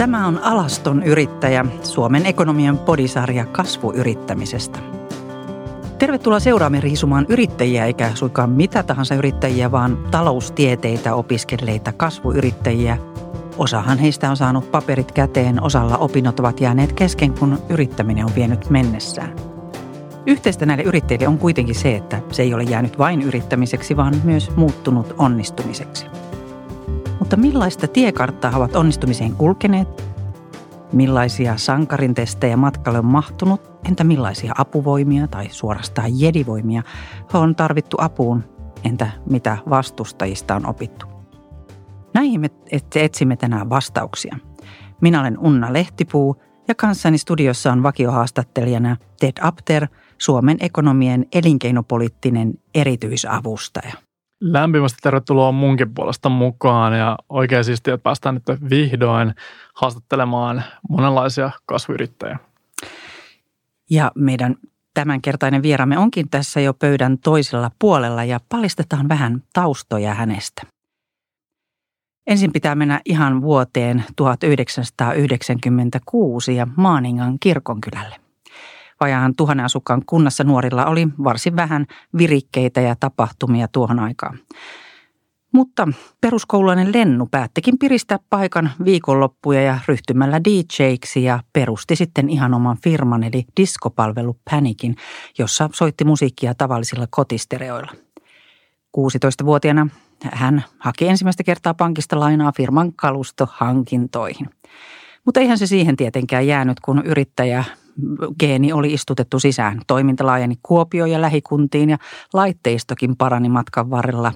Tämä on Alaston yrittäjä, Suomen ekonomian podisarja kasvuyrittämisestä. Tervetuloa seuraamme riisumaan yrittäjiä, eikä suinkaan mitä tahansa yrittäjiä, vaan taloustieteitä opiskelleita kasvuyrittäjiä. Osahan heistä on saanut paperit käteen, osalla opinnot ovat jääneet kesken, kun yrittäminen on vienyt mennessään. Yhteistä näille yrittäjille on kuitenkin se, että se ei ole jäänyt vain yrittämiseksi, vaan myös muuttunut onnistumiseksi. Mutta millaista tiekarttaa ovat onnistumiseen kulkeneet? Millaisia sankarin testejä matkalle on mahtunut? Entä millaisia apuvoimia tai suorastaan jedivoimia on tarvittu apuun? Entä mitä vastustajista on opittu? Näihin me etsimme tänään vastauksia. Minä olen Unna Lehtipuu ja kanssani studiossa on vakiohaastattelijana Ted Apter, Suomen ekonomien elinkeinopoliittinen erityisavustaja. Lämpimästi tervetuloa munkin puolesta mukaan ja oikein siistiä, että päästään nyt vihdoin haastattelemaan monenlaisia kasvuyrittäjiä. Ja meidän tämänkertainen vieramme onkin tässä jo pöydän toisella puolella ja paljastetaan vähän taustoja hänestä. Ensin pitää mennä ihan vuoteen 1996 ja Maaningan kirkonkylälle vajaan tuhannen asukkaan kunnassa nuorilla oli varsin vähän virikkeitä ja tapahtumia tuohon aikaan. Mutta peruskoululainen Lennu päättikin piristää paikan viikonloppuja ja ryhtymällä DJiksi ja perusti sitten ihan oman firman eli diskopalvelu Panikin, jossa soitti musiikkia tavallisilla kotistereoilla. 16-vuotiaana hän haki ensimmäistä kertaa pankista lainaa firman kalustohankintoihin. Mutta eihän se siihen tietenkään jäänyt, kun yrittäjä geeni oli istutettu sisään. Toiminta laajeni Kuopio ja lähikuntiin ja laitteistokin parani matkan varrella.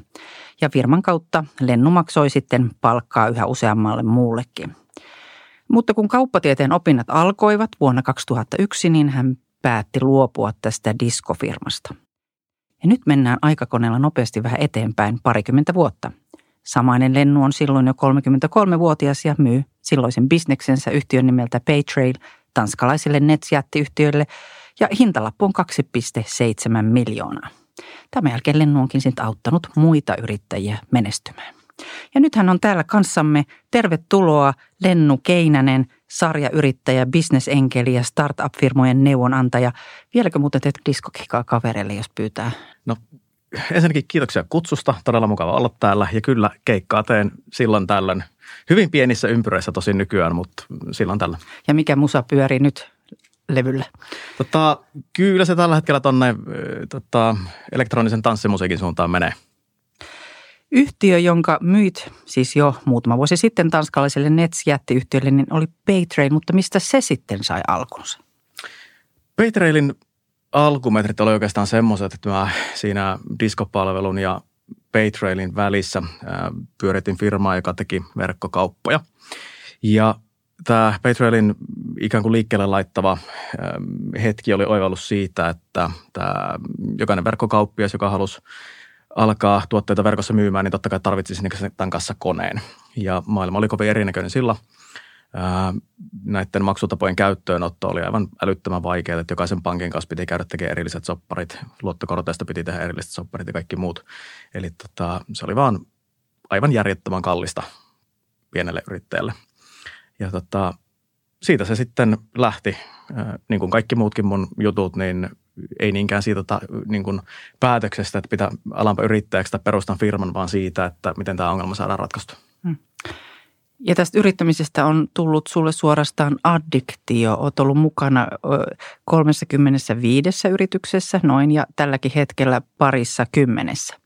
Ja firman kautta Lennu maksoi sitten palkkaa yhä useammalle muullekin. Mutta kun kauppatieteen opinnat alkoivat vuonna 2001, niin hän päätti luopua tästä diskofirmasta. Ja nyt mennään aikakoneella nopeasti vähän eteenpäin parikymmentä vuotta. Samainen Lennu on silloin jo 33-vuotias ja myy silloisen bisneksensä yhtiön nimeltä Paytrail tanskalaisille netsjättiyhtiöille ja hintalappu on 2,7 miljoonaa. Tämän jälkeen Lennu onkin sitten auttanut muita yrittäjiä menestymään. Ja nyt hän on täällä kanssamme. Tervetuloa Lennu Keinänen, sarjayrittäjä, bisnesenkeli ja startup-firmojen neuvonantaja. Vieläkö muuten teet diskokikaa kavereille, jos pyytää? No ensinnäkin kiitoksia kutsusta. Todella mukava olla täällä. Ja kyllä keikkaa teen silloin tällöin hyvin pienissä ympyröissä tosin nykyään, mutta silloin tällä. Ja mikä musa pyörii nyt levyllä? Tota, kyllä se tällä hetkellä tuonne tota, elektronisen tanssimusiikin suuntaan menee. Yhtiö, jonka myit siis jo muutama vuosi sitten tanskalaiselle Nets-jättiyhtiölle, niin oli Paytrail, mutta mistä se sitten sai alkunsa? Paytrailin alkumetrit oli oikeastaan semmoiset, että mä siinä diskopalvelun ja Paytrailin välissä pyöritin firmaa, joka teki verkkokauppoja. Ja tämä Paytrailin ikään kuin liikkeelle laittava hetki oli oivallus siitä, että tämä jokainen verkkokauppias, joka halusi alkaa tuotteita verkossa myymään, niin totta kai tarvitsisi tämän kanssa koneen. Ja maailma oli kovin erinäköinen sillä – näiden maksutapojen käyttöönotto oli aivan älyttömän vaikeaa, että jokaisen pankin kanssa piti käydä tekemään erilliset sopparit, luottokorteista piti tehdä erilliset sopparit ja kaikki muut. Eli tota, se oli vaan aivan järjettömän kallista pienelle yrittäjälle. Ja tota, siitä se sitten lähti, niin kuin kaikki muutkin mun jutut, niin ei niinkään siitä niin kuin päätöksestä, että pitää alanpa yrittäjäksi tai perustan firman, vaan siitä, että miten tämä ongelma saadaan ratkaistua. Ja tästä yrittämisestä on tullut sulle suorastaan addiktio. Olet ollut mukana 35 yrityksessä noin ja tälläkin hetkellä parissa kymmenessä.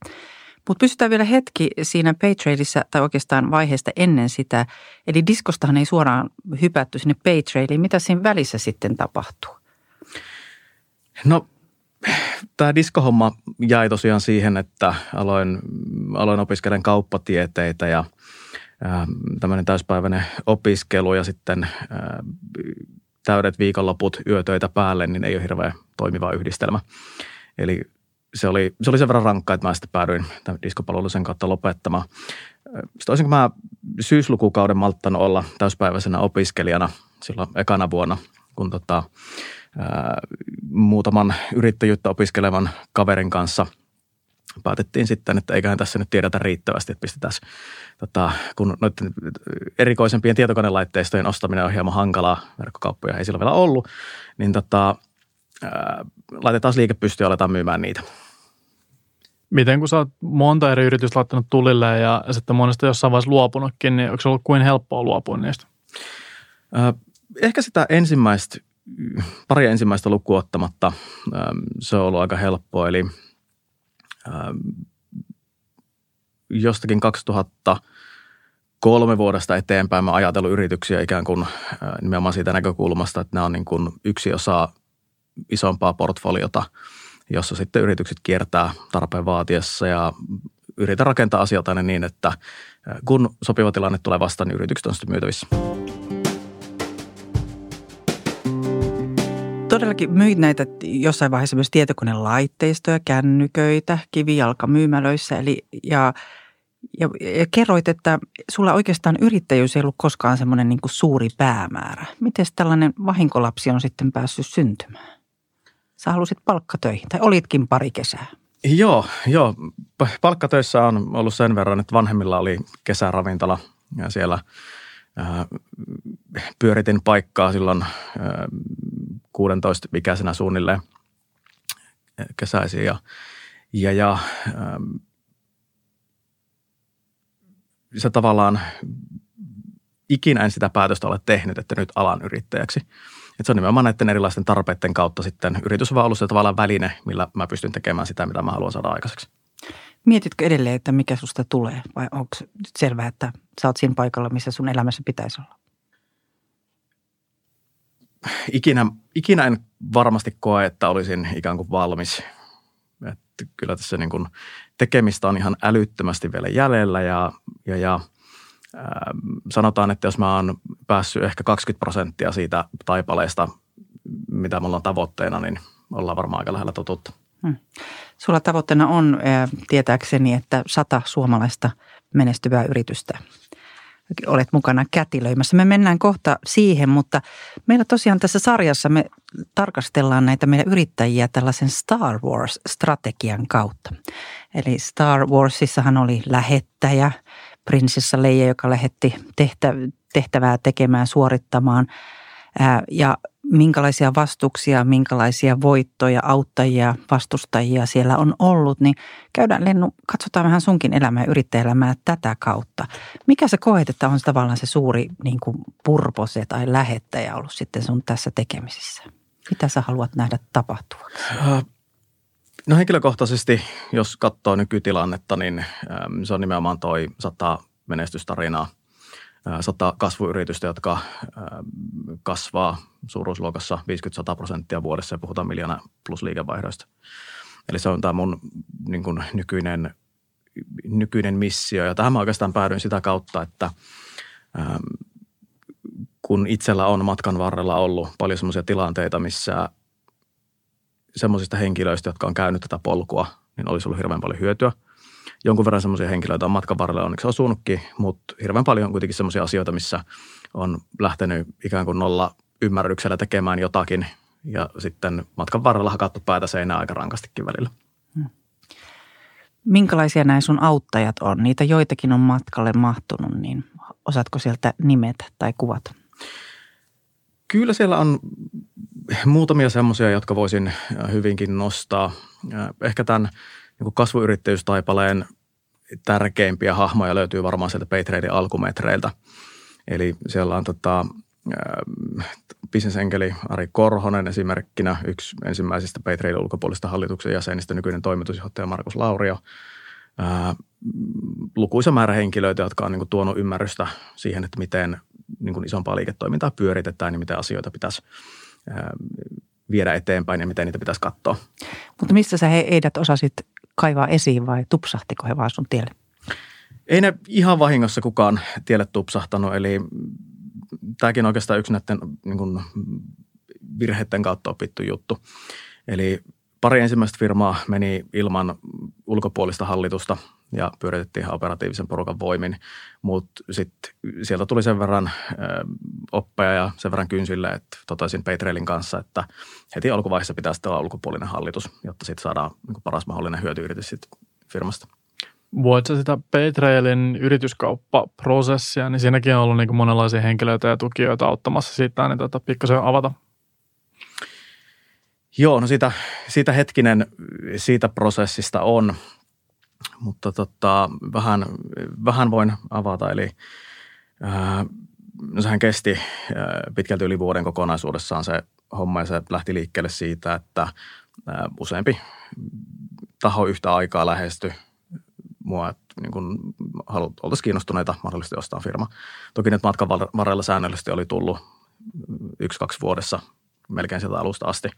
Mutta pysytään vielä hetki siinä Paytrailissa tai oikeastaan vaiheesta ennen sitä. Eli diskostahan ei suoraan hypätty sinne Paytrailiin. Mitä siinä välissä sitten tapahtuu? No tämä diskohomma jäi tosiaan siihen, että aloin, aloin opiskelen kauppatieteitä ja – tämmöinen täyspäiväinen opiskelu ja sitten täydet viikonloput yötöitä päälle, niin ei ole hirveän toimiva yhdistelmä. Eli se oli, se oli sen verran rankka, että mä sitten päädyin tämän diskopalvelun kautta lopettamaan. Sitten olisinko mä syyslukukauden malttanut olla täyspäiväisenä opiskelijana silloin ekana vuonna, kun tota, ää, muutaman yrittäjyyttä opiskelevan kaverin kanssa päätettiin sitten, että eiköhän tässä nyt tiedetä riittävästi, että pistetään, tota, kun noiden erikoisempien tietokonelaitteistojen ostaminen on hieman hankalaa, verkkokauppoja ei sillä vielä ollut, niin tota, ää, laitetaan liike pystyyn ja aletaan myymään niitä. Miten kun sä oot monta eri yritystä laittanut tulille ja sitten monesta jossain vaiheessa luopunutkin, niin onko se ollut kuin helppoa luopua niistä? Ää, ehkä sitä ensimmäistä, pari ensimmäistä lukua ottamatta, se on ollut aika helppoa. Eli – jostakin 2003 vuodesta eteenpäin mä ajatellut yrityksiä ikään kuin äh, nimenomaan siitä näkökulmasta, että nämä on niin kuin yksi osa isompaa portfoliota, jossa sitten yritykset kiertää tarpeen vaatiessa ja yritän rakentaa asioita niin, että äh, kun sopiva tilanne tulee vastaan, niin yritykset on sitten myytävissä. Todellakin myit näitä jossain vaiheessa myös tietokonelaitteistoja, kännyköitä, kivijalkamyymälöissä. Eli, ja, ja, ja kerroit, että sulla oikeastaan yrittäjyys ei ollut koskaan semmoinen niin suuri päämäärä. Miten tällainen vahinkolapsi on sitten päässyt syntymään? Sä halusit palkkatöihin tai olitkin pari kesää. Joo, joo. Palkkatöissä on ollut sen verran, että vanhemmilla oli kesäravintola ja siellä – pyöritin paikkaa silloin 16-ikäisenä suunnilleen kesäisin ja, ja, ja se tavallaan ikinä en sitä päätöstä ole tehnyt, että nyt alan yrittäjäksi. Et se on nimenomaan näiden erilaisten tarpeiden kautta sitten yritys vaan ollut se tavallaan väline, millä mä pystyn tekemään sitä, mitä mä haluan saada aikaiseksi. Mietitkö edelleen, että mikä susta tulee vai onko nyt selvää, että sä oot siinä paikalla, missä sun elämässä pitäisi olla? Ikinä, ikinä en varmasti koe, että olisin ikään kuin valmis. Että kyllä tässä niin kuin tekemistä on ihan älyttömästi vielä jäljellä ja, ja, ja sanotaan, että jos mä oon päässyt ehkä 20 prosenttia siitä taipaleesta, mitä mulla on tavoitteena, niin ollaan varmaan aika lähellä totutta. Hmm. Sulla tavoitteena on tietääkseni, että sata suomalaista menestyvää yritystä olet mukana kätilöimässä. Me mennään kohta siihen, mutta meillä tosiaan tässä sarjassa me tarkastellaan näitä meidän yrittäjiä tällaisen Star Wars-strategian kautta. Eli Star Warsissahan oli lähettäjä, prinsessa Leija, joka lähetti tehtävää tekemään, suorittamaan. Ja minkälaisia vastuksia, minkälaisia voittoja, auttajia, vastustajia siellä on ollut, niin käydään Lennu, katsotaan vähän sunkin elämää ja yrittäjäelämää tätä kautta. Mikä sä koet, että on tavallaan se suuri niin kuin purpose tai lähettäjä ollut sitten sun tässä tekemisissä? Mitä sä haluat nähdä tapahtuvaksi? Äh, no henkilökohtaisesti, jos katsoo nykytilannetta, niin se on nimenomaan toi sata menestystarinaa – sata kasvuyritystä, jotka kasvaa suuruusluokassa 50-100 prosenttia vuodessa ja puhutaan miljoona plus liikevaihdoista. Eli se on tämä mun niin kuin nykyinen, nykyinen missio. Ja tähän mä oikeastaan päädyin sitä kautta, että kun itsellä on matkan varrella ollut paljon semmoisia tilanteita, missä semmoisista henkilöistä, jotka on käynyt tätä polkua, niin olisi ollut hirveän paljon hyötyä – jonkun verran semmoisia henkilöitä on matkan varrella onneksi osunutkin, mutta hirveän paljon on kuitenkin semmoisia asioita, missä on lähtenyt ikään kuin nolla ymmärryksellä tekemään jotakin ja sitten matkan varrella hakattu päätä seinää aika rankastikin välillä. Hmm. Minkälaisia näin sun auttajat on? Niitä joitakin on matkalle mahtunut, niin osaatko sieltä nimetä tai kuvata? Kyllä siellä on muutamia semmoisia, jotka voisin hyvinkin nostaa. Ehkä tämän niin kasvuyrittäjyystaipaleen tärkeimpiä hahmoja löytyy varmaan sieltä Paytradein alkumetreiltä. Eli siellä on tota, bisnesenkeli Ari Korhonen esimerkkinä, yksi ensimmäisistä Paytradein ulkopuolista hallituksen jäsenistä, nykyinen toimitusjohtaja Markus Laurio. Ää, lukuisa määrä henkilöitä, jotka on niin kuin, tuonut ymmärrystä siihen, että miten niin kuin, isompaa liiketoimintaa pyöritetään ja miten asioita pitäisi ää, viedä eteenpäin ja miten niitä pitäisi katsoa. Mutta missä sä heidät osasit kaivaa esiin vai tupsahtiko he vaan sun tielle? Ei ne ihan vahingossa kukaan tielle tupsahtanut, eli tämäkin on oikeastaan yksi näiden niin kuin, virheiden kautta opittu juttu. Eli pari ensimmäistä firmaa meni ilman ulkopuolista hallitusta ja pyöritettiin ihan operatiivisen porukan voimin, mutta sitten sieltä tuli sen verran ö, oppeja ja sen verran kynsille, että totesin Paytrailin kanssa, että heti alkuvaiheessa pitää sitten olla ulkopuolinen hallitus, jotta sitten saadaan niin paras mahdollinen hyötyyritys sit firmasta. Voitko sitä Paytrailin yrityskauppaprosessia, niin siinäkin on ollut niin monenlaisia henkilöitä ja tukijoita auttamassa siitä, niin tota, pikkasen avata. Joo, no siitä, siitä hetkinen siitä prosessista on, mutta tota, vähän, vähän voin avata. Eli no sehän kesti ää, pitkälti yli vuoden kokonaisuudessaan se homma ja se lähti liikkeelle siitä, että ää, useampi taho yhtä aikaa lähestyi mua, että niin kun halut, oltaisiin kiinnostuneita mahdollisesti ostaa firma. Toki nyt matkan varrella säännöllisesti oli tullut yksi-kaksi vuodessa melkein sieltä alusta asti,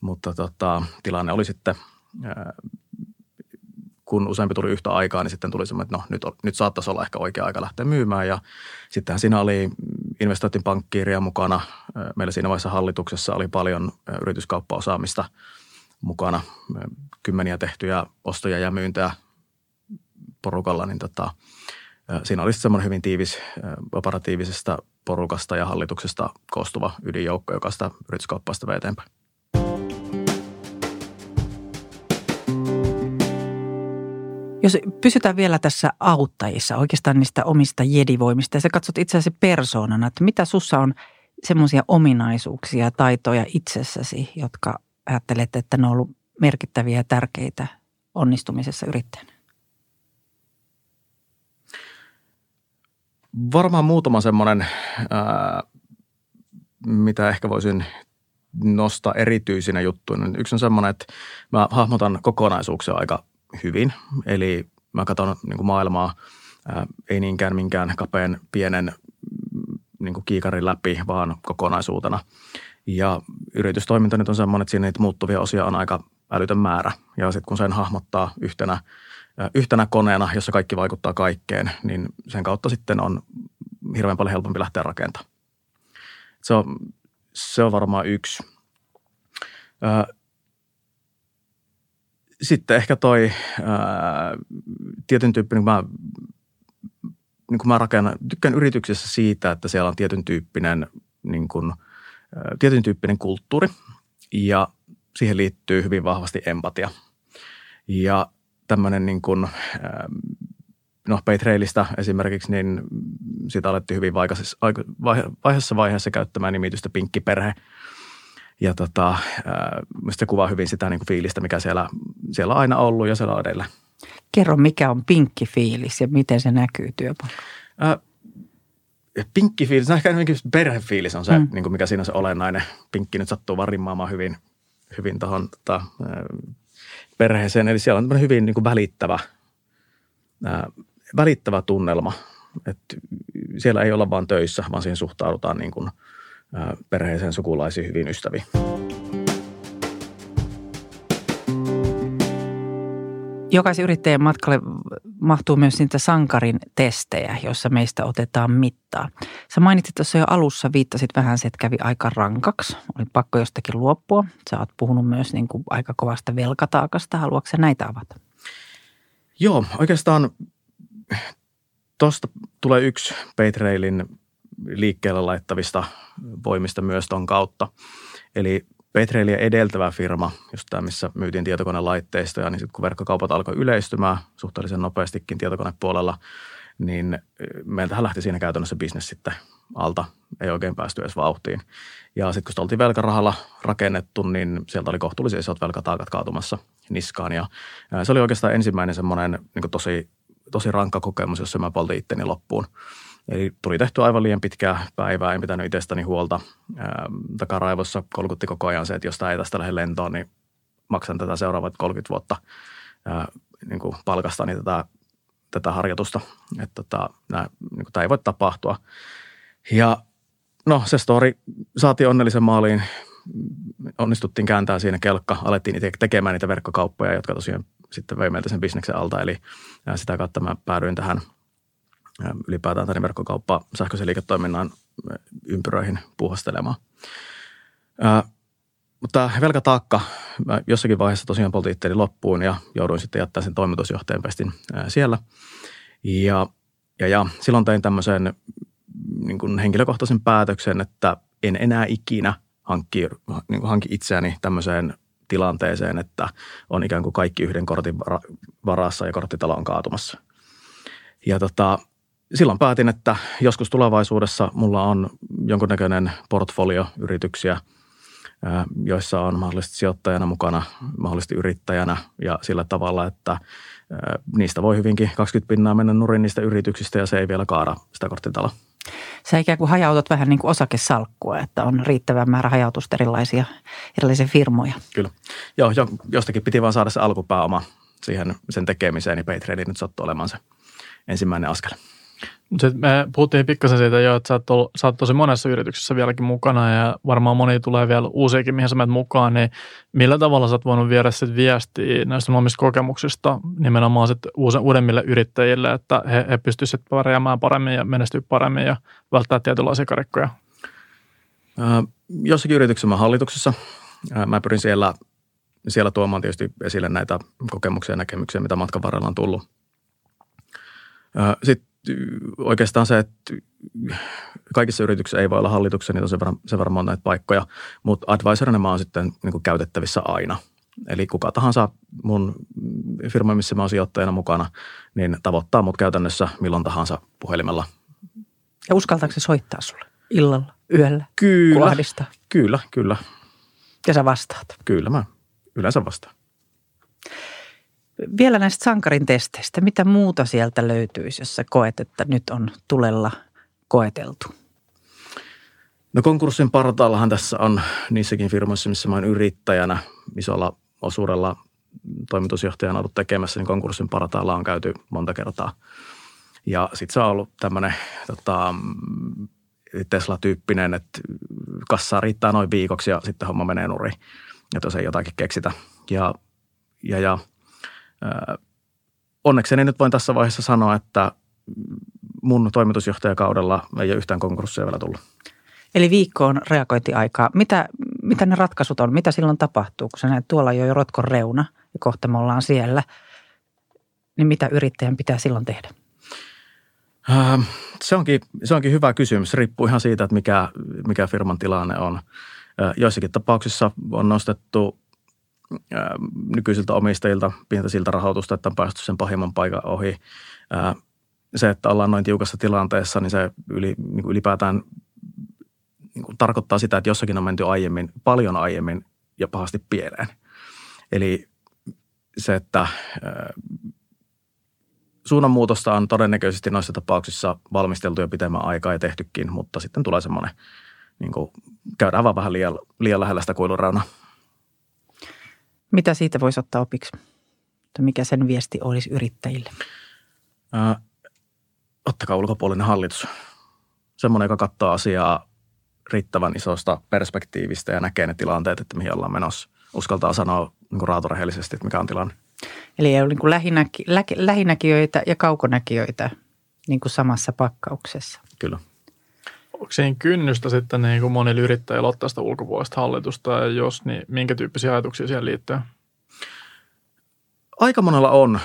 mutta tota, tilanne oli sitten, kun useampi tuli yhtä aikaa, niin sitten tuli semmoinen, että no nyt, nyt saattaisi olla ehkä oikea aika lähteä myymään ja sittenhän siinä oli investointin pankkiiria mukana. Meillä siinä vaiheessa hallituksessa oli paljon yrityskauppaosaamista mukana, kymmeniä tehtyjä ostoja ja myyntejä porukalla, niin tota, siinä olisi semmoinen hyvin tiivis operatiivisesta porukasta ja hallituksesta koostuva ydinjoukko, joka sitä yrityskauppaa sitä eteenpäin. Jos pysytään vielä tässä auttajissa, oikeastaan niistä omista jedivoimista, ja sä katsot itse asiassa persoonana, että mitä sussa on semmoisia ominaisuuksia ja taitoja itsessäsi, jotka ajattelet, että ne on ollut merkittäviä ja tärkeitä onnistumisessa yrittäjänä? Varmaan muutama semmoinen, ää, mitä ehkä voisin nostaa erityisinä juttuina. Yksi on semmoinen, että mä hahmotan kokonaisuuksia aika hyvin. Eli mä katson niin kuin maailmaa ää, ei niinkään minkään kapeen pienen niin kuin kiikarin läpi, vaan kokonaisuutena. Ja yritystoiminta nyt on semmoinen, että siinä niitä muuttuvia osia on aika älytön määrä. Ja sitten kun sen hahmottaa yhtenä yhtenä koneena, jossa kaikki vaikuttaa kaikkeen, niin sen kautta sitten on hirveän paljon helpompi lähteä rakentamaan. Se on, se on varmaan yksi. Sitten ehkä toi tietyn tyyppinen, mä, niin mä rakennan, tykkään yrityksessä siitä, että siellä on tietyn tyyppinen, niin kun, tietyn tyyppinen kulttuuri ja siihen liittyy hyvin vahvasti empatia. Ja tämmöinen niin kuin, no Paytrailista esimerkiksi, niin sitä alettiin hyvin vaiheessa, vaiheessa käyttämään nimitystä pinkkiperhe. Ja tota, se kuvaa hyvin sitä niin kuin fiilistä, mikä siellä, siellä on aina ollut ja siellä on edelleen. Kerro, mikä on pinkki fiilis ja miten se näkyy työpaikalla? pinkki fiilis, no ehkä perhefiilis on se, mm. niin kuin mikä siinä on se olennainen. Pinkki nyt sattuu vaan rimmaamaan hyvin, hyvin tuohon tota, perheeseen. Eli siellä on hyvin niin kuin välittävä, ää, välittävä tunnelma. Et siellä ei olla vain töissä, vaan siihen suhtaudutaan niin kuin, perheeseen sukulaisiin hyvin ystäviin. Jokaisen yrittäjän matkalle mahtuu myös niitä sankarin testejä, joissa meistä otetaan mittaa. Sä mainitsit tuossa jo alussa, viittasit vähän se, että kävi aika rankaksi. Oli pakko jostakin luopua. Sä oot puhunut myös niin kuin aika kovasta velkataakasta. Haluatko sä näitä avata? Joo, oikeastaan tuosta tulee yksi Paytrailin liikkeelle laittavista voimista myös ton kautta. Eli Petrailia edeltävä firma, just tämä, missä myytiin tietokonelaitteistoja, niin sitten kun verkkokaupat alkoi yleistymään suhteellisen nopeastikin tietokonepuolella, niin meiltähän lähti siinä käytännössä bisnes sitten alta, ei oikein päästy edes vauhtiin. Ja sitten kun sitä oltiin velkarahalla rakennettu, niin sieltä oli kohtuullisen isot velkataakat kaatumassa niskaan. Ja se oli oikeastaan ensimmäinen semmoinen niin tosi, tosi rankka kokemus, jossa mä poltin itteni loppuun. Eli tuli tehty aivan liian pitkää päivää, en pitänyt itsestäni huolta. Ää, takaraivossa kolkutti koko ajan se, että jos tämä ei tästä lähde lentoon, niin maksan tätä seuraavat 30 vuotta ää, niin kuin palkastani tätä, tätä harjoitusta. Että tota, nää, niin tämä ei voi tapahtua. Ja no se story saatiin onnellisen maaliin. Onnistuttiin kääntää siinä kelkka. Alettiin itse tekemään niitä verkkokauppoja, jotka tosiaan sitten vei meiltä sen bisneksen alta. Eli sitä kautta mä päädyin tähän – ylipäätään tänne verkkokauppa sähköisen liiketoiminnan ympyröihin puuhastelemaan. Ää, mutta velkataakka, mä jossakin vaiheessa tosiaan poltin itseäni loppuun ja jouduin sitten jättää sen toimitusjohtajan pestin siellä. Ja, ja, ja silloin tein tämmöisen niin kuin henkilökohtaisen päätöksen, että en enää ikinä hankki, niin kuin hankki itseäni tämmöiseen tilanteeseen, että on ikään kuin kaikki yhden kortin varassa ja korttitalo on kaatumassa. Ja tota, silloin päätin, että joskus tulevaisuudessa mulla on jonkunnäköinen portfolio yrityksiä, joissa on mahdollisesti sijoittajana mukana, mahdollisesti yrittäjänä ja sillä tavalla, että niistä voi hyvinkin 20 pinnaa mennä nurin niistä yrityksistä ja se ei vielä kaada sitä korttitaloa. Sä ikään kuin hajautat vähän niin kuin osakesalkkua, että on riittävä määrä hajautusta erilaisia, erilaisia firmoja. Kyllä. Joo, jo, jostakin piti vaan saada se alkupääoma siihen sen tekemiseen, niin Paytrade nyt sattuu olemaan se ensimmäinen askel. Sitten me puhuttiin pikkasen siitä jo, että sä oot, ollut, sä oot tosi monessa yrityksessä vieläkin mukana ja varmaan moni tulee vielä uusiakin, mihin sä menet mukaan, niin millä tavalla sä oot voinut viedä sit viestiä näistä omista kokemuksista nimenomaan sit uudemmille yrittäjille, että he, he pystyisivät pärjäämään paremmin ja menestyä paremmin ja välttää tietynlaisia karikkoja? jossakin yrityksessä mä hallituksessa. mä pyrin siellä, siellä tuomaan tietysti esille näitä kokemuksia ja näkemyksiä, mitä matkan varrella on tullut. Sitten oikeastaan se, että kaikissa yrityksissä ei voi olla hallituksen, niin on sen verran, sen verran monta näitä paikkoja, mutta advisorina mä oon sitten niin kuin käytettävissä aina. Eli kuka tahansa mun firma, missä mä oon sijoittajana mukana, niin tavoittaa mut käytännössä milloin tahansa puhelimella. Ja uskaltaako se soittaa sulle illalla, yöllä, kyllä, Kyllä, kyllä. Ja sä vastaat? Kyllä mä yleensä vastaan. Vielä näistä sankarin testeistä. Mitä muuta sieltä löytyisi, jos sä koet, että nyt on tulella koeteltu? No konkurssin partaallahan tässä on niissäkin firmoissa, missä mä oon yrittäjänä isolla osuudella toimitusjohtajana ollut tekemässä, niin konkurssin partaalla on käyty monta kertaa. Ja sitten se on ollut tämmöinen tota, Tesla-tyyppinen, että kassaa riittää noin viikoksi ja sitten homma menee että jos ei jotakin keksitä. Ja, ja, ja – Onnekseni nyt voin tässä vaiheessa sanoa, että mun toimitusjohtajakaudella ei ole yhtään konkurssia vielä tullut. Eli viikko on reagointiaikaa. Mitä, mitä ne ratkaisut on? Mitä silloin tapahtuu, kun sä näet tuolla jo rotkon reuna ja kohta me ollaan siellä? Niin mitä yrittäjän pitää silloin tehdä? Se onkin, se onkin hyvä kysymys. Riippuu ihan siitä, että mikä, mikä firman tilanne on. Joissakin tapauksissa on nostettu nykyisiltä omistajilta pientä siltä rahoitusta, että on päästy sen pahimman paikan ohi. Se, että ollaan noin tiukassa tilanteessa, niin se yli, niin ylipäätään niin kuin tarkoittaa sitä, että jossakin on menty aiemmin, paljon aiemmin ja pahasti pieleen. Eli se, että suunnanmuutosta on todennäköisesti noissa tapauksissa valmisteltu jo pitemmän aikaa ja tehtykin, mutta sitten tulee semmoinen, niin kuin, käydään vaan vähän liian, liian lähellä sitä kuiluraunaa. Mitä siitä voisi ottaa opiksi? Mikä sen viesti olisi yrittäjille? Ää, ottakaa ulkopuolinen hallitus. Semmoinen, joka katsoo asiaa riittävän isosta perspektiivistä ja näkee ne tilanteet, että mihin ollaan menossa. Uskaltaa sanoa niin raatorehellisesti, että mikä on tilanne. Eli ei ole niin lähinäki, lä, lähinäkijöitä ja kaukonäkijöitä niin kuin samassa pakkauksessa. Kyllä. Onko siinä kynnystä sitten niin kuin monilla yrittäjillä ottaa sitä ulkopuolista hallitusta ja jos, niin minkä tyyppisiä ajatuksia siihen liittyy? Aika monella on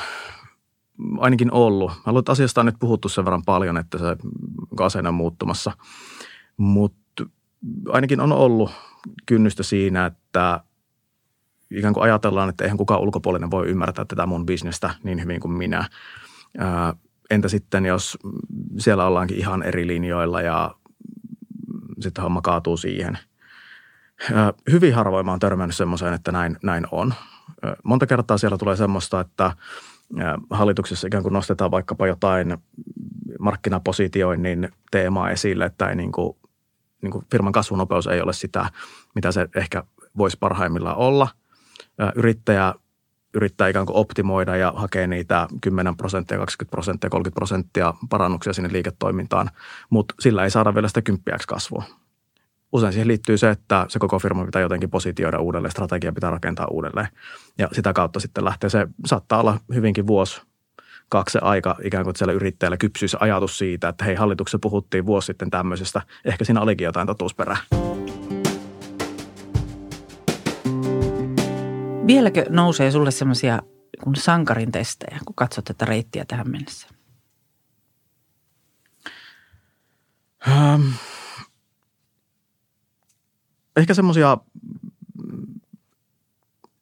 ainakin ollut. Mä luulen, että asiasta on nyt puhuttu sen verran paljon, että se on muuttumassa. Mutta ainakin on ollut kynnystä siinä, että ikään kuin ajatellaan, että eihän kukaan ulkopuolinen voi ymmärtää tätä mun bisnestä niin hyvin kuin minä. entä sitten, jos siellä ollaankin ihan eri linjoilla ja sitten homma kaatuu siihen. Hyvin harvoin mä oon törmännyt semmoiseen, että näin, näin on. Monta kertaa siellä tulee semmoista, että hallituksessa ikään kuin nostetaan vaikkapa jotain markkinapositioinnin teemaa esille, että ei niin kuin, niin kuin firman kasvunopeus ei ole sitä, mitä se ehkä voisi parhaimmillaan olla. Yrittäjä yrittää ikään kuin optimoida ja hakea niitä 10 prosenttia, 20 prosenttia, 30 prosenttia parannuksia sinne liiketoimintaan, mutta sillä ei saada vielä sitä kymppiäksi kasvua. Usein siihen liittyy se, että se koko firma pitää jotenkin positioida uudelleen, strategia pitää rakentaa uudelleen ja sitä kautta sitten lähtee se, saattaa olla hyvinkin vuosi, kaksi aika ikään kuin siellä yrittäjällä kypsyy se ajatus siitä, että hei hallituksessa puhuttiin vuosi sitten tämmöisestä, ehkä siinä olikin jotain totuusperää. Vieläkö nousee sulle semmoisia kun sankarin testejä, kun katsot tätä reittiä tähän mennessä? Ähm, ehkä semmoisia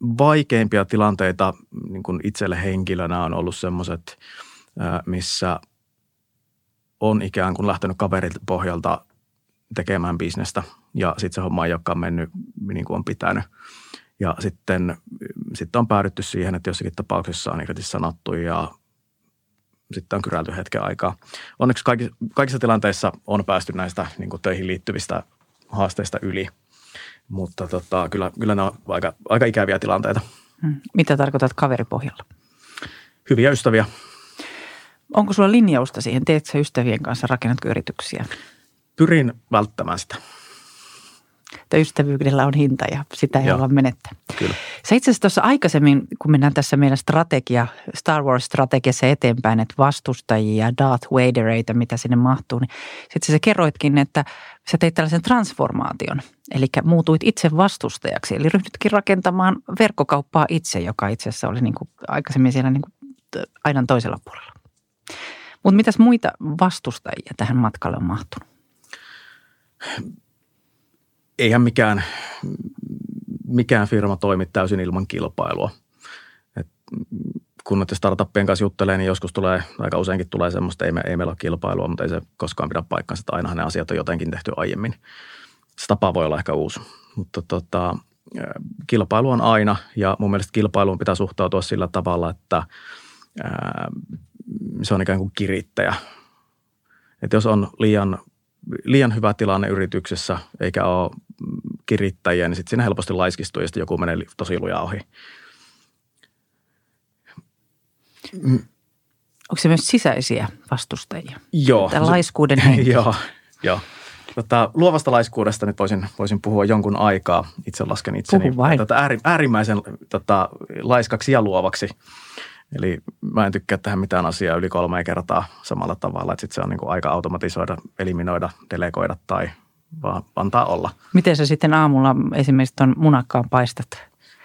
vaikeimpia tilanteita niin kuin itselle henkilönä on ollut semmoiset, missä on ikään kuin lähtenyt kaverit pohjalta tekemään bisnestä ja sitten se homma ei olekaan mennyt niin kuin on pitänyt. Ja sitten, sitten on päädytty siihen, että jossakin tapauksessa on irti sanottu ja sitten on kyräilty hetken aikaa. Onneksi kaikissa, kaikissa tilanteissa on päästy näistä niin kuin töihin liittyvistä haasteista yli, mutta tota, kyllä, kyllä ne on aika, aika ikäviä tilanteita. Hmm. Mitä tarkoitat kaveripohjalla? Hyviä ystäviä. Onko sulla linjausta siihen? Teetkö ystävien kanssa, rakennatko yrityksiä? Pyrin välttämään sitä että ystävyydellä on hinta ja sitä ei halua menettää. Kyllä. Sä itse asiassa tuossa aikaisemmin, kun mennään tässä meidän strategia, Star Wars-strategiassa eteenpäin, että vastustajia, Darth Vadereita, mitä sinne mahtuu, niin sitten sä kerroitkin, että sä teit tällaisen transformaation. Eli muutuit itse vastustajaksi, eli ryhdytkin rakentamaan verkkokauppaa itse, joka itse asiassa oli niin kuin aikaisemmin siellä niin kuin aidan toisella puolella. Mutta mitäs muita vastustajia tähän matkalle on mahtunut? Eihän mikään, mikään firma toimi täysin ilman kilpailua. Et kun näiden startuppien kanssa juttelee, niin joskus tulee, aika useinkin tulee semmoista, ei, me, ei meillä ole kilpailua, mutta ei se koskaan pidä paikkansa, että ainahan ne asiat on jotenkin tehty aiemmin. Se tapa voi olla ehkä uusi, mutta tota, kilpailu on aina ja mun mielestä kilpailuun pitää suhtautua sillä tavalla, että ää, se on ikään kuin kirittäjä. Että jos on liian, liian hyvä tilanne yrityksessä eikä ole kirittäjiä, niin sitten siinä helposti laiskistuu ja sitten joku menee tosi lujaa ohi. Onko se myös sisäisiä vastustajia? Joo. Tämä laiskuuden joo, joo. Tota, luovasta laiskuudesta nyt voisin, voisin puhua jonkun aikaa. Itse lasken itseni tota, äärimmäisen tota, laiskaksi ja luovaksi. Eli mä en tykkää tehdä mitään asiaa yli kolme kertaa samalla tavalla, että sit se on niin kuin aika automatisoida, eliminoida, delegoida tai vaan antaa olla. Miten sä sitten aamulla esimerkiksi tuon munakkaan paistat?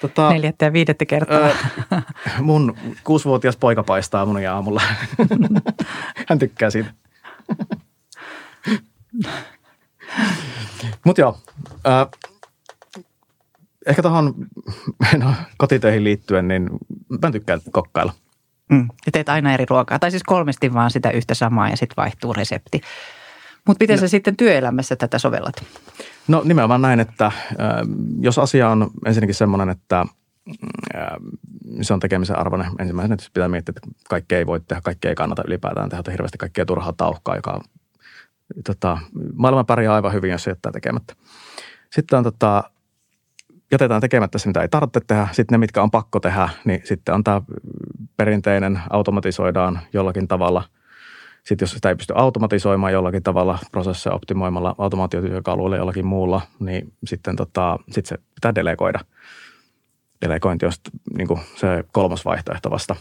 Tota, Neljättä ja viidettä kertaa. Öö, mun kuusivuotias poika paistaa mun aamulla. Hän tykkää siitä. Mutta joo, äh, ehkä tuohon no, kotitöihin liittyen, niin mä tykkään kokkailla. Mm. Ja teet aina eri ruokaa, tai siis kolmesti vaan sitä yhtä samaa ja sitten vaihtuu resepti. Mutta miten no, sä sitten työelämässä tätä sovellat? No nimenomaan näin, että äh, jos asia on ensinnäkin semmoinen, että äh, se on tekemisen arvoinen. Ensimmäisenä että pitää miettiä, että kaikkea ei voi tehdä, kaikkea ei kannata ylipäätään tehdä, hirveästi kaikkea turhaa tauhkaa, joka tota, maailman pärjää aivan hyvin, jos se jättää tekemättä. Sitten on tota, jätetään tekemättä se, mitä ei tarvitse tehdä. Sitten ne, mitkä on pakko tehdä, niin sitten on tämä perinteinen, automatisoidaan jollakin tavalla – sitten jos sitä ei pysty automatisoimaan jollakin tavalla, prosesseja optimoimalla automaatiotyökaluilla jollakin muulla, niin sitten tota, sit se pitää delegoida. Delegointi on niin kuin se kolmas vaihtoehto vasta.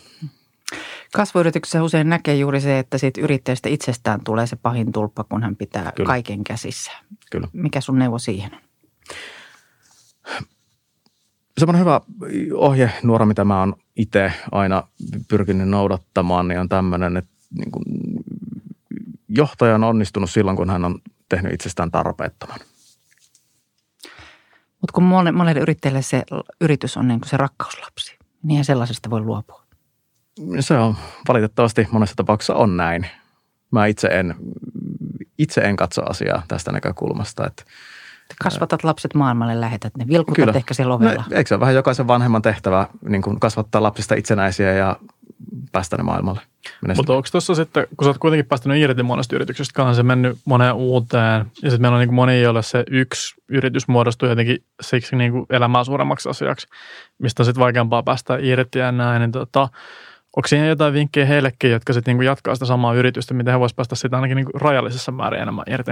Kasvuyrityksessä usein näkee juuri se, että siitä yrittäjästä itsestään tulee se pahin tulppa, kun hän pitää Kyllä. kaiken käsissä. Kyllä. Mikä sun neuvo siihen on? Semmoinen hyvä ohje nuora, mitä mä oon itse aina pyrkinyt noudattamaan, niin on tämmöinen, että niin kuin johtaja on onnistunut silloin, kun hän on tehnyt itsestään tarpeettoman. Mutta kun monelle yrittäjälle se yritys on niin kuin se rakkauslapsi, niin sellaisesta voi luopua. Se on valitettavasti monessa tapauksessa on näin. Mä itse en, itse en katso asiaa tästä näkökulmasta, että Kasvatat lapset maailmalle, lähetät ne, vilkutat Kyllä. ehkä siellä ovella. No, eikö se ole vähän jokaisen vanhemman tehtävä niin kuin kasvattaa lapsista itsenäisiä ja päästä ne maailmalle. Mutta onko tuossa sitten, kun sä oot kuitenkin päästänyt irti monesta yrityksestä, kanssa se mennyt moneen uuteen, ja sitten meillä on niin moni, joille se yksi yritys muodostuu jotenkin siksi niin kuin elämää suuremmaksi asiaksi, mistä on sitten vaikeampaa päästä irti ja näin, niin tota, onko siinä jotain vinkkejä heillekin, jotka sitten niin jatkaa sitä samaa yritystä, miten he voisivat päästä sitä ainakin niin rajallisessa määrin enemmän irti?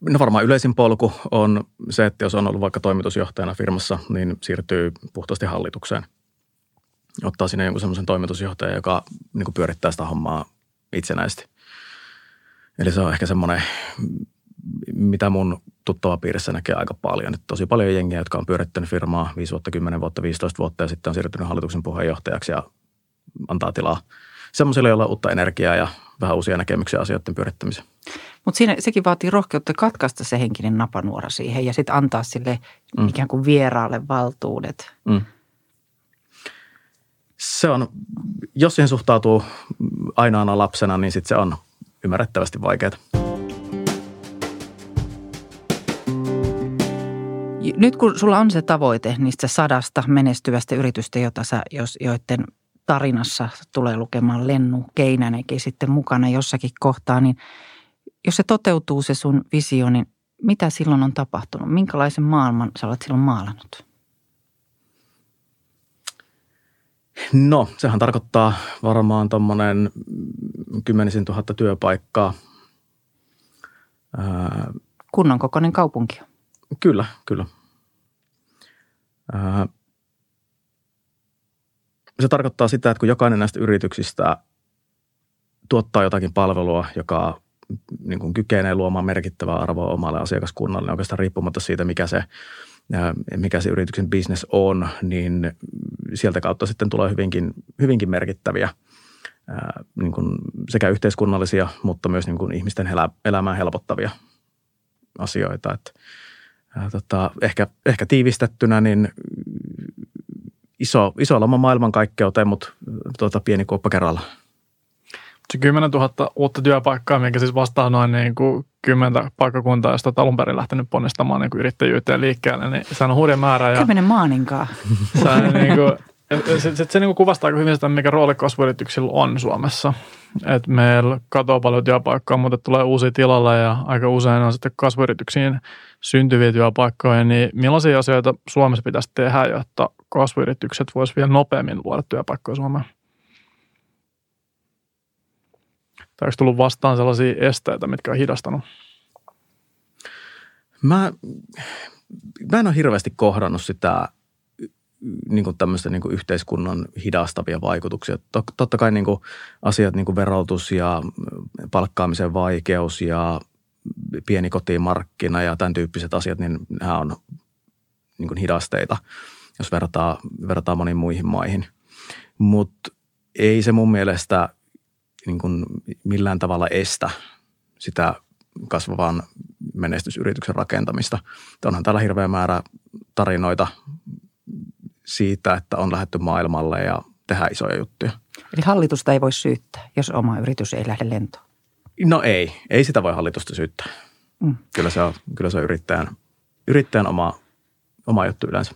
No varmaan yleisin polku on se, että jos on ollut vaikka toimitusjohtajana firmassa, niin siirtyy puhtaasti hallitukseen – ottaa sinne jonkun semmoisen toimitusjohtajan, joka niin pyörittää sitä hommaa itsenäisesti. Eli se on ehkä semmoinen, mitä mun tuttava piirissä näkee aika paljon. Nyt tosi paljon jengiä, jotka on pyörittänyt firmaa 5 vuotta, 10 vuotta, 15 vuotta ja sitten on siirtynyt hallituksen puheenjohtajaksi ja antaa tilaa semmoisille, joilla on uutta energiaa ja vähän uusia näkemyksiä asioiden pyörittämiseen. Mutta sekin vaatii rohkeutta katkaista se henkinen napanuora siihen ja sitten antaa sille mm. ikään kuin vieraalle valtuudet. Mm. Se on, jos siihen suhtautuu ainoana lapsena, niin sitten se on ymmärrettävästi vaikeaa. Nyt kun sulla on se tavoite niistä sadasta menestyvästä yritystä, jota sä, jos, joiden tarinassa tulee lukemaan Lennu Keinänenkin sitten mukana jossakin kohtaa, niin jos se toteutuu se sun visio, niin mitä silloin on tapahtunut? Minkälaisen maailman sä olet silloin maalannut? No, sehän tarkoittaa varmaan tuommoinen kymmenisen tuhatta työpaikkaa. Kunnan kokoinen kaupunki. Kyllä, kyllä. Se tarkoittaa sitä, että kun jokainen näistä yrityksistä tuottaa jotakin palvelua, joka niin kuin kykenee luomaan merkittävää arvoa omalle asiakaskunnalle, oikeastaan riippumatta siitä, mikä se, mikä se yrityksen business on, niin sieltä kautta sitten tulee hyvinkin, hyvinkin merkittäviä niin kuin sekä yhteiskunnallisia, mutta myös niin kuin ihmisten elämää helpottavia asioita. Että, tota, ehkä, ehkä tiivistettynä, niin iso, iso lama maailmankaikkeuteen, mutta tuota, pieni kuoppa kerralla. Se 10 000 uutta työpaikkaa, mikä siis vastaa noin niin kuin 10 paikkakuntaa, josta olet alun perin lähtenyt ponnistamaan niin kuin yrittäjyyteen liikkeelle, niin se on hurja määrä. Ja Kymmenen maaninkaa. Se, niin kuin, se, se, se niin kuin kuvastaa hyvin sitä, mikä rooli kasvuyrityksillä on Suomessa. Et meillä katoaa paljon työpaikkaa, mutta tulee uusia tilalla ja aika usein on sitten kasvuyrityksiin syntyviä työpaikkoja. Niin millaisia asioita Suomessa pitäisi tehdä, jotta kasvuyritykset voisivat vielä nopeammin luoda työpaikkoja Suomeen? Tai onko tullut vastaan sellaisia esteitä, mitkä on hidastanut? Mä, mä en ole hirveästi kohdannut sitä niin kuin tämmöistä niin kuin yhteiskunnan hidastavia vaikutuksia. Totta kai niin kuin asiat niin kuin verotus ja palkkaamisen vaikeus ja pieni kotimarkkina ja tämän tyyppiset asiat, niin nämä on niin kuin hidasteita, jos verrataan, verrataan moniin muihin maihin. Mutta ei se mun mielestä niin kuin millään tavalla estä sitä kasvavan menestysyrityksen rakentamista. Onhan täällä hirveä määrä tarinoita siitä, että on lähetty maailmalle ja tehdään isoja juttuja. Eli hallitusta ei voi syyttää, jos oma yritys ei lähde lentoon? No ei, ei sitä voi hallitusta syyttää. Mm. Kyllä se on, kyllä se on yrittäjän, yrittäjän oma, oma juttu yleensä.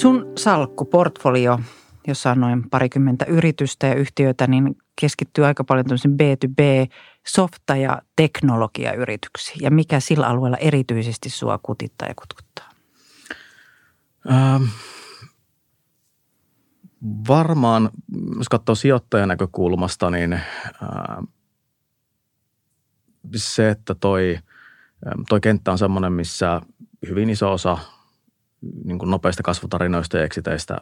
Sun salkku, portfolio, jossa on noin parikymmentä yritystä ja yhtiöitä, niin keskittyy aika paljon B2B, softa- ja teknologiayrityksiin. Ja mikä sillä alueella erityisesti sua kutittaa ja kutkuttaa? Ähm, varmaan, jos katsoo sijoittajan näkökulmasta, niin äh, se, että toi, ähm, toi kenttä on semmoinen, missä hyvin iso osa niin kuin nopeista kasvutarinoista ja eksiteistä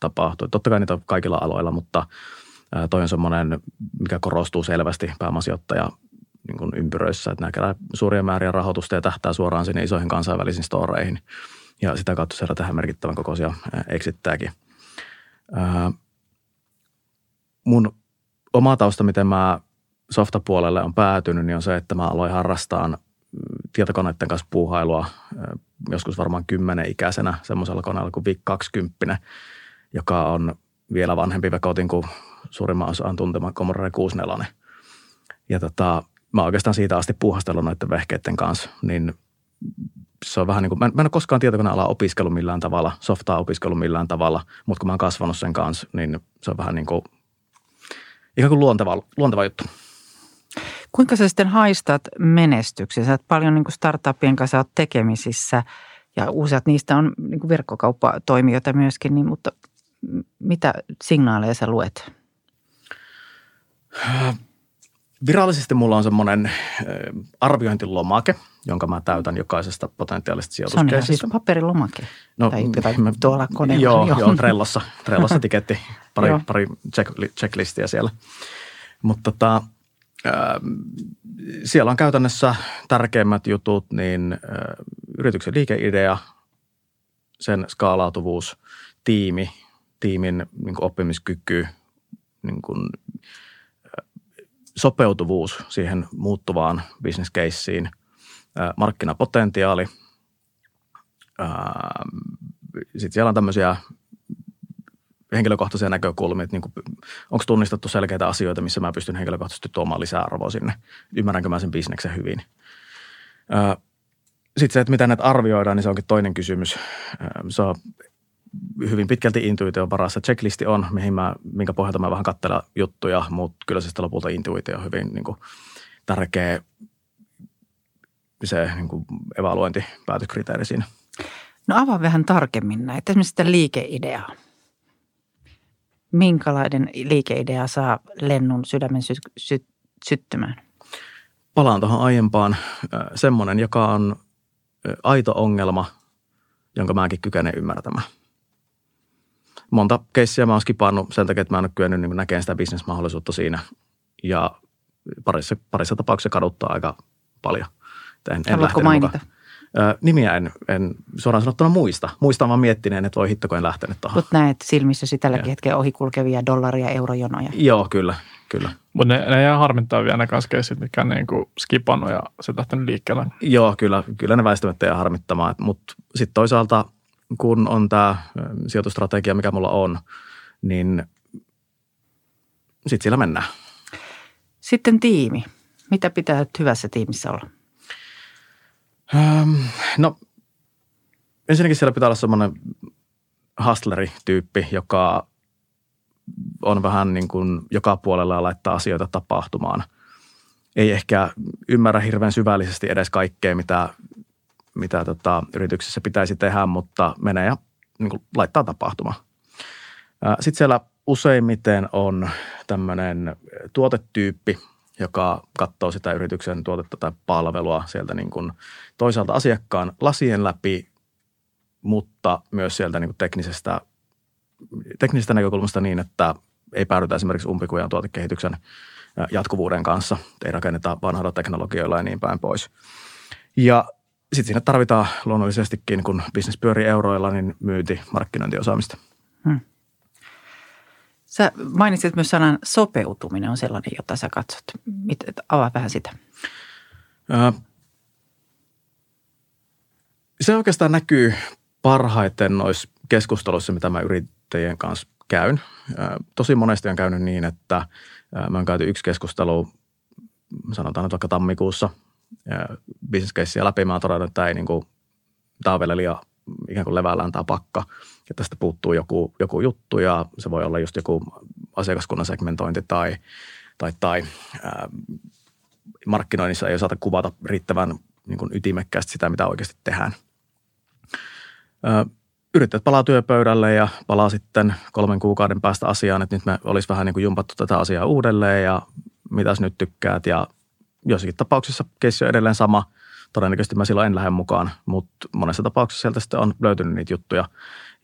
tapahtuu. Totta kai niitä on kaikilla aloilla, mutta toi on semmoinen, mikä korostuu selvästi pääomasijoittaja niin kuin ympyröissä, että nämä kerää suuria määriä rahoitusta ja tähtää suoraan sinne isoihin kansainvälisiin storeihin. Ja sitä kautta saada tähän merkittävän kokoisia eksittääkin. Mun oma tausta, miten mä softapuolelle on päätynyt, niin on se, että mä aloin harrastaa tietokoneiden kanssa puuhailua joskus varmaan kymmenen ikäisenä semmoisella koneella kuin VIC 20, joka on vielä vanhempi vekotin kuin suurimman osan tuntema Commodore 64. Ja tota, mä oikeastaan siitä asti puuhastellut noiden vehkeiden kanssa, niin se on vähän niin kuin, mä en, mä en ole koskaan tietokonealaa opiskellut millään tavalla, softaa opiskellut millään tavalla, mutta kun mä oon kasvanut sen kanssa, niin se on vähän niin kuin, ihan kuin luonteva, luonteva juttu. Kuinka sä sitten haistat menestyksiä? Sä paljon niin startupien kanssa oot tekemisissä ja useat niistä on niin verkkokauppatoimijoita myöskin, niin, mutta mitä signaaleja sä luet? Virallisesti mulla on semmoinen arviointilomake, jonka mä täytän jokaisesta potentiaalisesta sijoituskeisistä. Se on siis paperilomake? No, tai mä, tuolla koneella. Joo, joo. joo Trellossa, Trellossa tiketti, pari, pari check, checklistiä siellä. Mutta tota, siellä on käytännössä tärkeimmät jutut, niin äh, yrityksen liikeidea, sen skaalautuvuus, tiimi, tiimin niin oppimiskyky, niin kuin sopeutuvuus siihen muuttuvaan caseen, markkinapotentiaali. Sitten siellä on tämmöisiä henkilökohtaisia näkökulmia, että niin onko tunnistettu selkeitä asioita, missä mä pystyn henkilökohtaisesti tuomaan lisäarvoa sinne. Ymmärränkö mä sen bisneksen hyvin. Sitten se, että mitä näitä arvioidaan, niin se onkin toinen kysymys. Se on hyvin pitkälti intuition varassa. Checklisti on, mihin mä, minkä pohjalta mä vähän katselen juttuja, mutta kyllä se sitten lopulta intuitio on hyvin niin kuin, tärkeä se niin kuin evaluointipäätöskriteeri siinä. No avaa vähän tarkemmin näitä, esimerkiksi sitä liikeideaa. Minkälainen liikeidea saa lennun sydämen sy- sy- syttymään? Palaan tuohon aiempaan. Semmoinen, joka on aito ongelma, jonka mäkin kykenen ymmärtämään monta keissiä mä oon skipannut sen takia, että mä en ole kyennyt niin näkemään sitä bisnesmahdollisuutta siinä. Ja parissa, parissa tapauksessa kaduttaa aika paljon. En, en Haluatko mainita? Ö, nimiä en, en suoraan sanottuna muista. Muistan vaan miettineen, että voi hitto, kun en lähtenyt tuohon. Mutta näet silmissäsi tälläkin hetkellä ohikulkevia dollaria eurojonoja. Joo, kyllä, kyllä. Mutta ne, ne jää harmittaa vielä ne kanssa keissit, mitkä on niin kuin skipannut ja se lähtenyt liikkeelle. Joo, kyllä, kyllä ne väistämättä jää harmittamaan. Mutta sitten toisaalta – kun on tämä sijoitustrategia, mikä mulla on, niin sitten siellä mennään. Sitten tiimi. Mitä pitää hyvässä tiimissä olla? Ähm, no, ensinnäkin siellä pitää olla semmoinen hustleri-tyyppi, joka on vähän niin kuin joka puolella ja laittaa asioita tapahtumaan. Ei ehkä ymmärrä hirveän syvällisesti edes kaikkea, mitä mitä tota, yrityksessä pitäisi tehdä, mutta menee ja niin kuin, laittaa tapahtuma. Sitten siellä useimmiten on tämmöinen tuotetyyppi, joka katsoo sitä yrityksen tuotetta tai palvelua sieltä niin kuin toisaalta asiakkaan lasien läpi, mutta myös sieltä niin kuin teknisestä, teknisestä näkökulmasta niin, että ei päädytä esimerkiksi umpikujan tuotekehityksen jatkuvuuden kanssa, ei rakenneta vanhoilla teknologioilla ja niin päin pois. Ja sitten siinä tarvitaan luonnollisestikin, kun bisnes pyörii euroilla, niin myynti, markkinointiosaamista. Hmm. Sä mainitsit myös sanan sopeutuminen on sellainen, jota sä katsot. Avaa vähän sitä. se oikeastaan näkyy parhaiten noissa keskusteluissa, mitä mä yrittäjien kanssa käyn. tosi monesti on käynyt niin, että mä oon käyty yksi keskustelu, sanotaan nyt vaikka tammikuussa – bisneskeissiä läpi. Mä oon todennut, että tämä ei niin kuin, on vielä liian ikään kuin levällään tämä pakka. Ja tästä puuttuu joku, joku juttu ja se voi olla just joku asiakaskunnan segmentointi tai, tai, tai ää, markkinoinnissa ei osata kuvata riittävän niin kuin ytimekkäästi sitä, mitä oikeasti tehdään. Ää, yrittäjät palaa työpöydälle ja palaa sitten kolmen kuukauden päästä asiaan, että nyt me olisi vähän niin kuin jumpattu tätä asiaa uudelleen ja mitäs nyt tykkäät ja joissakin tapauksissa keissi on edelleen sama. Todennäköisesti mä silloin en lähde mukaan, mutta monessa tapauksessa sieltä sitten on löytynyt niitä juttuja.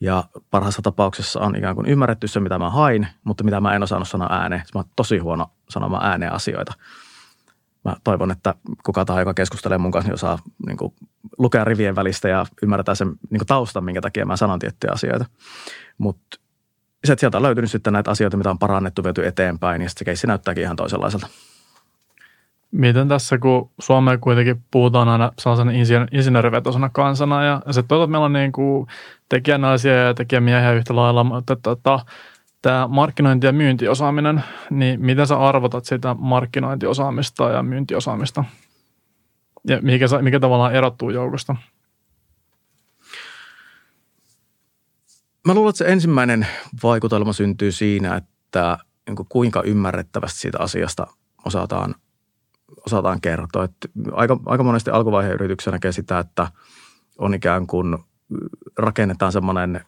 Ja parhaassa tapauksessa on ikään kuin ymmärretty se, mitä mä hain, mutta mitä mä en osannut sanoa ääneen. Mä oon tosi huono sanomaan ääneen asioita. Mä toivon, että kuka tahansa, joka keskustelee mun kanssa, niin osaa niin kuin, lukea rivien välistä ja ymmärtää sen niin kuin taustan, minkä takia mä sanon tiettyjä asioita. Mutta sieltä on löytynyt sitten näitä asioita, mitä on parannettu, viety eteenpäin, ja sitten se keissi näyttääkin ihan toisenlaiselta. Miten tässä, kun Suomeen kuitenkin puhutaan aina sellaisen insinöörivetoisena kansana ja, sitten toisaalta meillä on niin kuin tekijänaisia ja tekijämiehiä yhtä lailla, mutta tota, tämä markkinointi- ja myyntiosaaminen, niin miten sä arvotat sitä markkinointiosaamista ja myyntiosaamista? Ja mikä, mikä tavallaan erottuu joukosta? Mä luulen, että se ensimmäinen vaikutelma syntyy siinä, että niin kuinka ymmärrettävästi siitä asiasta osataan osataan kertoa. Että aika, aika monesti alkuvaiheen yrityksessä näkee sitä, että on ikään kuin rakennetaan semmoinen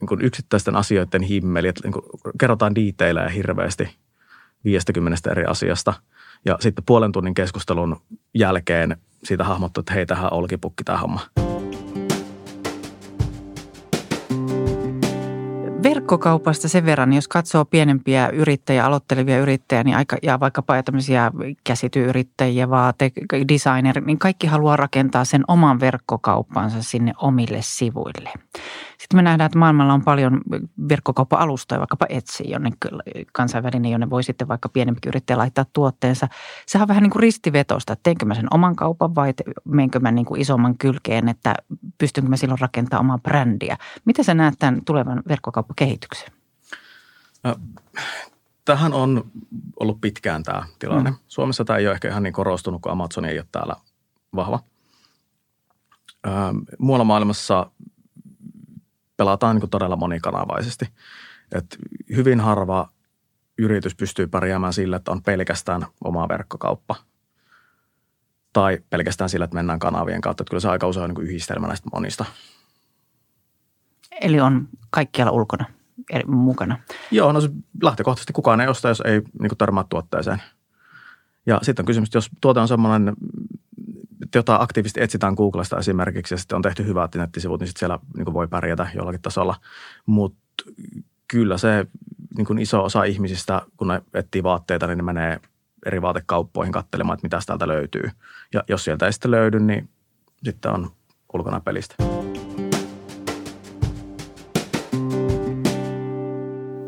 niin kuin yksittäisten asioiden himmeli, että niin kuin kerrotaan diiteilejä hirveästi 50 eri asiasta. Ja sitten puolen tunnin keskustelun jälkeen siitä hahmottuu, että hei, tähän olkipukki tämä homma. Verkkokaupasta sen verran, jos katsoo pienempiä yrittäjiä, aloittelevia yrittäjiä, niin aika, ja vaikkapa tämmöisiä käsityyrittäjiä, vaate, designer, niin kaikki haluaa rakentaa sen oman verkkokauppansa sinne omille sivuille. Sitten me nähdään, että maailmalla on paljon verkkokauppa-alustoja, vaikkapa Etsy, jonne kansainvälinen, jonne voi sitten vaikka pienempi yrittäjä laittaa tuotteensa. Sehän on vähän niin kuin ristivetosta, että teenkö mä sen oman kaupan vai menenkö mä niin kuin isomman kylkeen, että pystynkö mä silloin rakentamaan omaa brändiä. Miten sä näet tämän tulevan verkkokauppakehityksen? No, tähän on ollut pitkään tämä tilanne. Mm. Suomessa tämä ei ole ehkä ihan niin korostunut, kun Amazon ei ole täällä vahva. muualla maailmassa pelataan niin todella monikanavaisesti. Et hyvin harva yritys pystyy pärjäämään sillä, että on pelkästään oma verkkokauppa. Tai pelkästään sillä, että mennään kanavien kautta. Että kyllä se aika usein on niin yhdistelmä näistä monista. Eli on kaikkialla ulkona mukana? Joo, no se lähtökohtaisesti kukaan ei osta, jos ei niin törmää tuotteeseen. Ja sitten on kysymys, että jos tuote on semmoinen, jota aktiivisesti etsitään Googlesta esimerkiksi ja sitten on tehty hyvät nettisivut, niin sitten siellä niin voi pärjätä jollakin tasolla. Mutta kyllä se niin kuin iso osa ihmisistä, kun ne etsii vaatteita, niin ne menee eri vaatekauppoihin katselemaan, että mitä täältä löytyy. Ja jos sieltä ei sitten löydy, niin sitten on ulkona pelistä.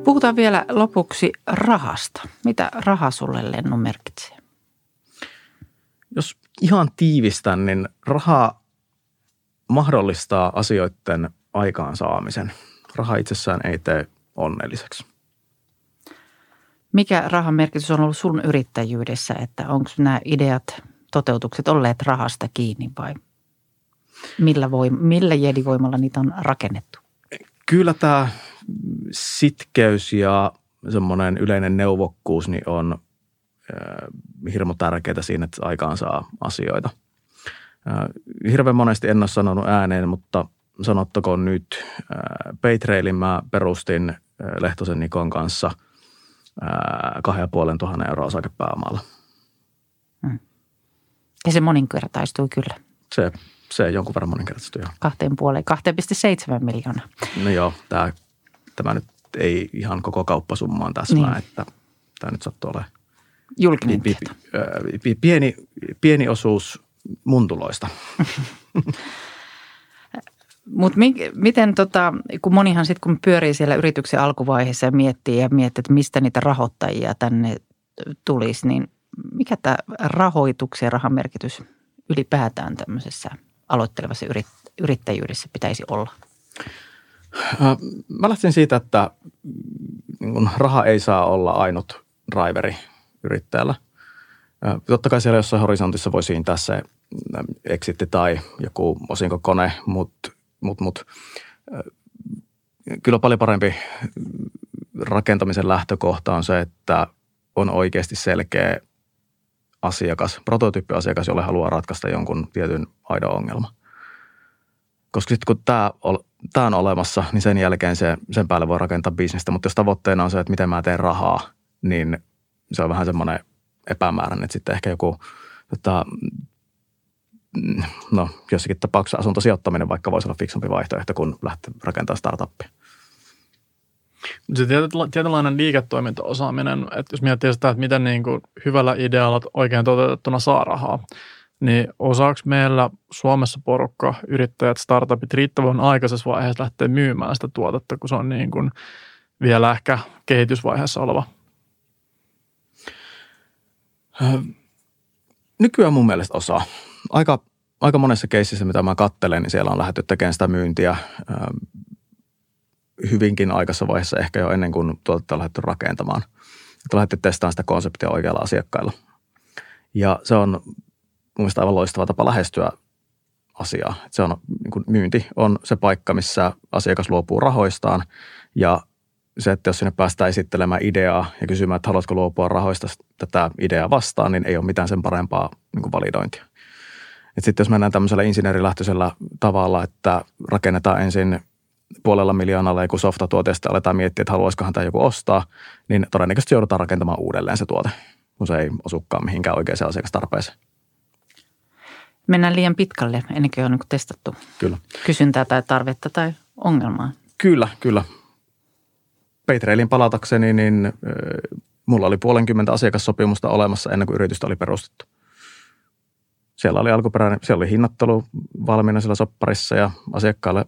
Puhutaan vielä lopuksi rahasta. Mitä raha sulle lennon merkitsee? Ihan tiivistän, niin raha mahdollistaa asioiden aikaansaamisen. Raha itsessään ei tee onnelliseksi. Mikä rahan merkitys on ollut sun yrittäjyydessä, että onko nämä ideat, toteutukset olleet rahasta kiinni vai millä, voim- millä jedivoimalla niitä on rakennettu? Kyllä tämä sitkeys ja semmoinen yleinen neuvokkuus niin on hirmu tärkeää siinä, että aikaan saa asioita. Äh, hirveän monesti en ole sanonut ääneen, mutta sanottakoon nyt. Äh, Paytrailin mä perustin äh, Lehtosen Nikon kanssa äh, kahden ja puolen tuhannen euroa osakepääomalla. Hmm. Ja se moninkertaistui kyllä. Se, se jonkun verran moninkertaistui, joo. Kahteen puoleen, 2,7 miljoonaa. No joo, tämä tämä nyt ei ihan koko kauppasummaan täsmää, niin. että tämä nyt sattuu olemaan Julkinen pi, pi, pieni, pieni osuus muntuloista. Mutta mi, miten, tota, kun monihan sitten kun pyörii siellä yrityksen alkuvaiheessa ja miettii ja miettii, että mistä niitä rahoittajia tänne tulisi, niin mikä tämä rahoituksen ja rahan merkitys ylipäätään tämmöisessä aloittelevassa yrittäjyydessä pitäisi olla? Mä lähtin siitä, että niin raha ei saa olla ainut driveri yrittäjällä. Totta kai siellä jossain horisontissa voi siintää se exitti tai joku osinkokone, mutta mut, mut, kyllä paljon parempi rakentamisen lähtökohta on se, että on oikeasti selkeä asiakas, prototyyppiasiakas, jolle haluaa ratkaista jonkun tietyn aidon ongelma. Koska sitten kun tämä tämä on olemassa, niin sen jälkeen se, sen päälle voi rakentaa bisnestä. Mutta jos tavoitteena on se, että miten mä teen rahaa, niin se on vähän semmoinen epämääräinen, että sitten ehkä joku, tota, no jossakin tapauksessa asuntosijoittaminen vaikka voisi olla fiksumpi vaihtoehto, kun lähtee rakentamaan startuppia. Se tietynlainen liiketoimintaosaaminen, että jos miettii sitä, että miten niin kuin hyvällä idealla oikein toteutettuna saa rahaa, niin osaako meillä Suomessa porukka, yrittäjät, startupit riittävän aikaisessa vaiheessa lähteä myymään sitä tuotetta, kun se on niin kuin vielä ehkä kehitysvaiheessa oleva? Nykyään mun mielestä osaa. Aika, aika monessa keississä, mitä mä kattelen, niin siellä on lähdetty tekemään sitä myyntiä hyvinkin aikaisessa vaiheessa, ehkä jo ennen kuin tuotetta on lähdetty rakentamaan. Lähdetty testaamaan sitä konseptia oikealla asiakkailla. Ja se on mielestäni aivan loistava tapa lähestyä asiaa. Se on, niin myynti on se paikka, missä asiakas luopuu rahoistaan ja se, että jos sinne päästään esittelemään ideaa ja kysymään, että haluatko luopua rahoista tätä ideaa vastaan, niin ei ole mitään sen parempaa niin kuin validointia. Sitten jos mennään tämmöisellä insinöörilähtöisellä tavalla, että rakennetaan ensin puolella miljoonalla joku softatuote ja aletaan miettiä, että haluaisikohan tämä joku ostaa, niin todennäköisesti joudutaan rakentamaan uudelleen se tuote, kun se ei osukaan mihinkään oikeaan asiakastarpeeseen mennään liian pitkälle ennen kuin on niin testattu kyllä. kysyntää tai tarvetta tai ongelmaa. Kyllä, kyllä. Patreilin palatakseni, niin mulla oli puolenkymmentä asiakassopimusta olemassa ennen kuin yritystä oli perustettu. siellä oli alkuperäinen, siellä oli hinnoittelu valmiina siellä sopparissa ja asiakkaalle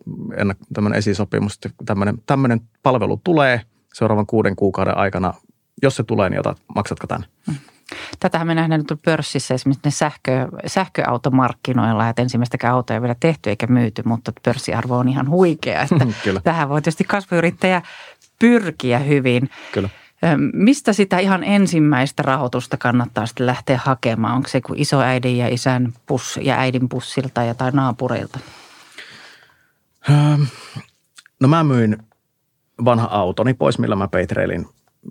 tämmöinen esisopimus, että tämmöinen, tämmöinen palvelu tulee seuraavan kuuden kuukauden aikana. Jos se tulee, niin otat, maksatko tämän? Mm. Tätähän me nähdään nyt pörssissä esimerkiksi ne sähkö, sähköautomarkkinoilla, että ensimmäistäkään autoa ei vielä tehty eikä myyty, mutta pörssiarvo on ihan huikea. Että. Tähän voi tietysti kasvuyrittäjä pyrkiä hyvin. Kyllä. Mistä sitä ihan ensimmäistä rahoitusta kannattaa sitten lähteä hakemaan? Onko se kuin isoäidin ja isän puss ja äidin pussilta ja tai naapureilta? No mä myin vanha autoni pois, millä mä Patreilin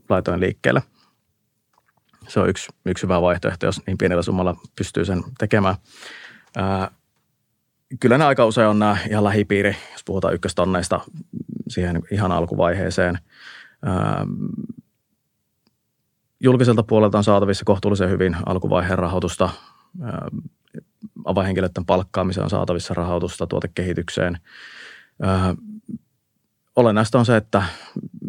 laitoin liikkeelle. Se on yksi, yksi hyvä vaihtoehto, jos niin pienellä summalla pystyy sen tekemään. kyllä ne aika usein on nämä ihan lähipiiri, jos puhutaan ykköstonneista siihen ihan alkuvaiheeseen julkiselta puolelta on saatavissa kohtuullisen hyvin alkuvaiheen rahoitusta. Avainhenkilöiden palkkaamiseen on saatavissa rahoitusta tuotekehitykseen. Olennaista on se, että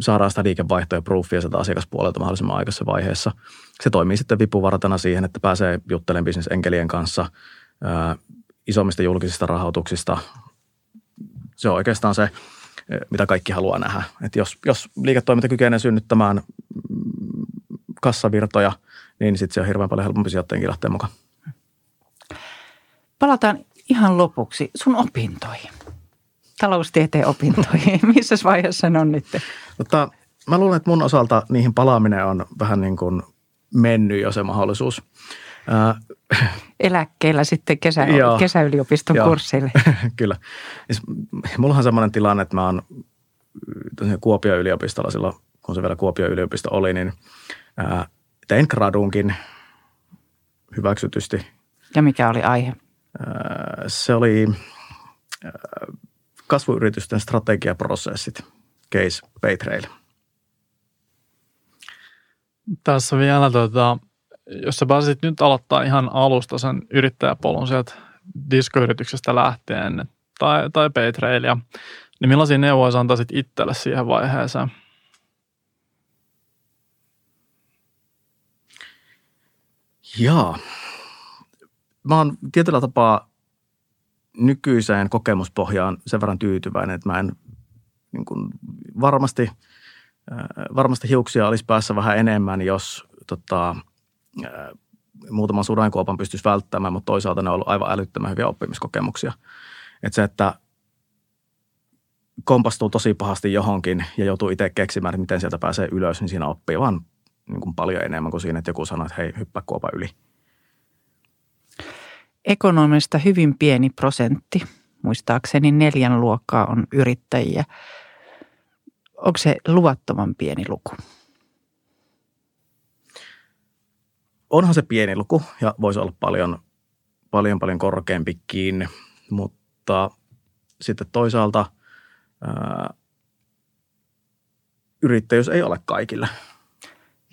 saadaan sitä liikevaihtoa ja proofia sieltä asiakaspuolelta mahdollisimman aikaisessa vaiheessa. Se toimii sitten vipuvartana siihen, että pääsee juttelemaan bisnesenkelien kanssa isommista julkisista rahoituksista. Se on oikeastaan se, mitä kaikki haluaa nähdä. että jos, jos liiketoiminta kykenee synnyttämään kassavirtoja, niin sitten se on hirveän paljon helpompi sijoittajienkin lähteä mukaan. Palataan ihan lopuksi sun opintoihin. Taloustieteen opintoihin. Missä vaiheessa ne on nyt? Mutta mä luulen, että mun osalta niihin palaaminen on vähän niin kuin mennyt jo se mahdollisuus. Eläkkeellä sitten kesä, kesäyliopiston joo, kurssille. Kyllä. Siis, mullahan on sellainen tilanne, että mä oon Kuopion yliopistolla silloin, kun se vielä Kuopion yliopisto oli, niin – tein gradunkin hyväksytysti. Ja mikä oli aihe? Se oli kasvuyritysten strategiaprosessit, case Paytrail. Tässä vielä, tuota, jos sä pääsit nyt aloittaa ihan alusta sen yrittäjäpolun sieltä diskoyrityksestä lähtien tai, tai Paytrailia, niin millaisia neuvoja sä antaisit itselle siihen vaiheeseen? Jaa. Mä oon tietyllä tapaa nykyiseen kokemuspohjaan sen verran tyytyväinen, että mä en niin kuin varmasti, äh, varmasti hiuksia olisi päässä vähän enemmän, jos tota, muutaman sudankuopan pystyisi välttämään, mutta toisaalta ne on ollut aivan älyttömän hyviä oppimiskokemuksia. Että se, että kompastuu tosi pahasti johonkin ja joutuu itse keksimään, että miten sieltä pääsee ylös, niin siinä oppii vaan niin kuin paljon enemmän kuin siinä, että joku sanoo, että hei, hyppää kuopa yli. Ekonomista hyvin pieni prosentti, muistaakseni neljän luokkaa on yrittäjiä. Onko se luvattoman pieni luku? Onhan se pieni luku ja voisi olla paljon, paljon, paljon korkeampikin, mutta sitten toisaalta ää, yrittäjyys ei ole kaikille –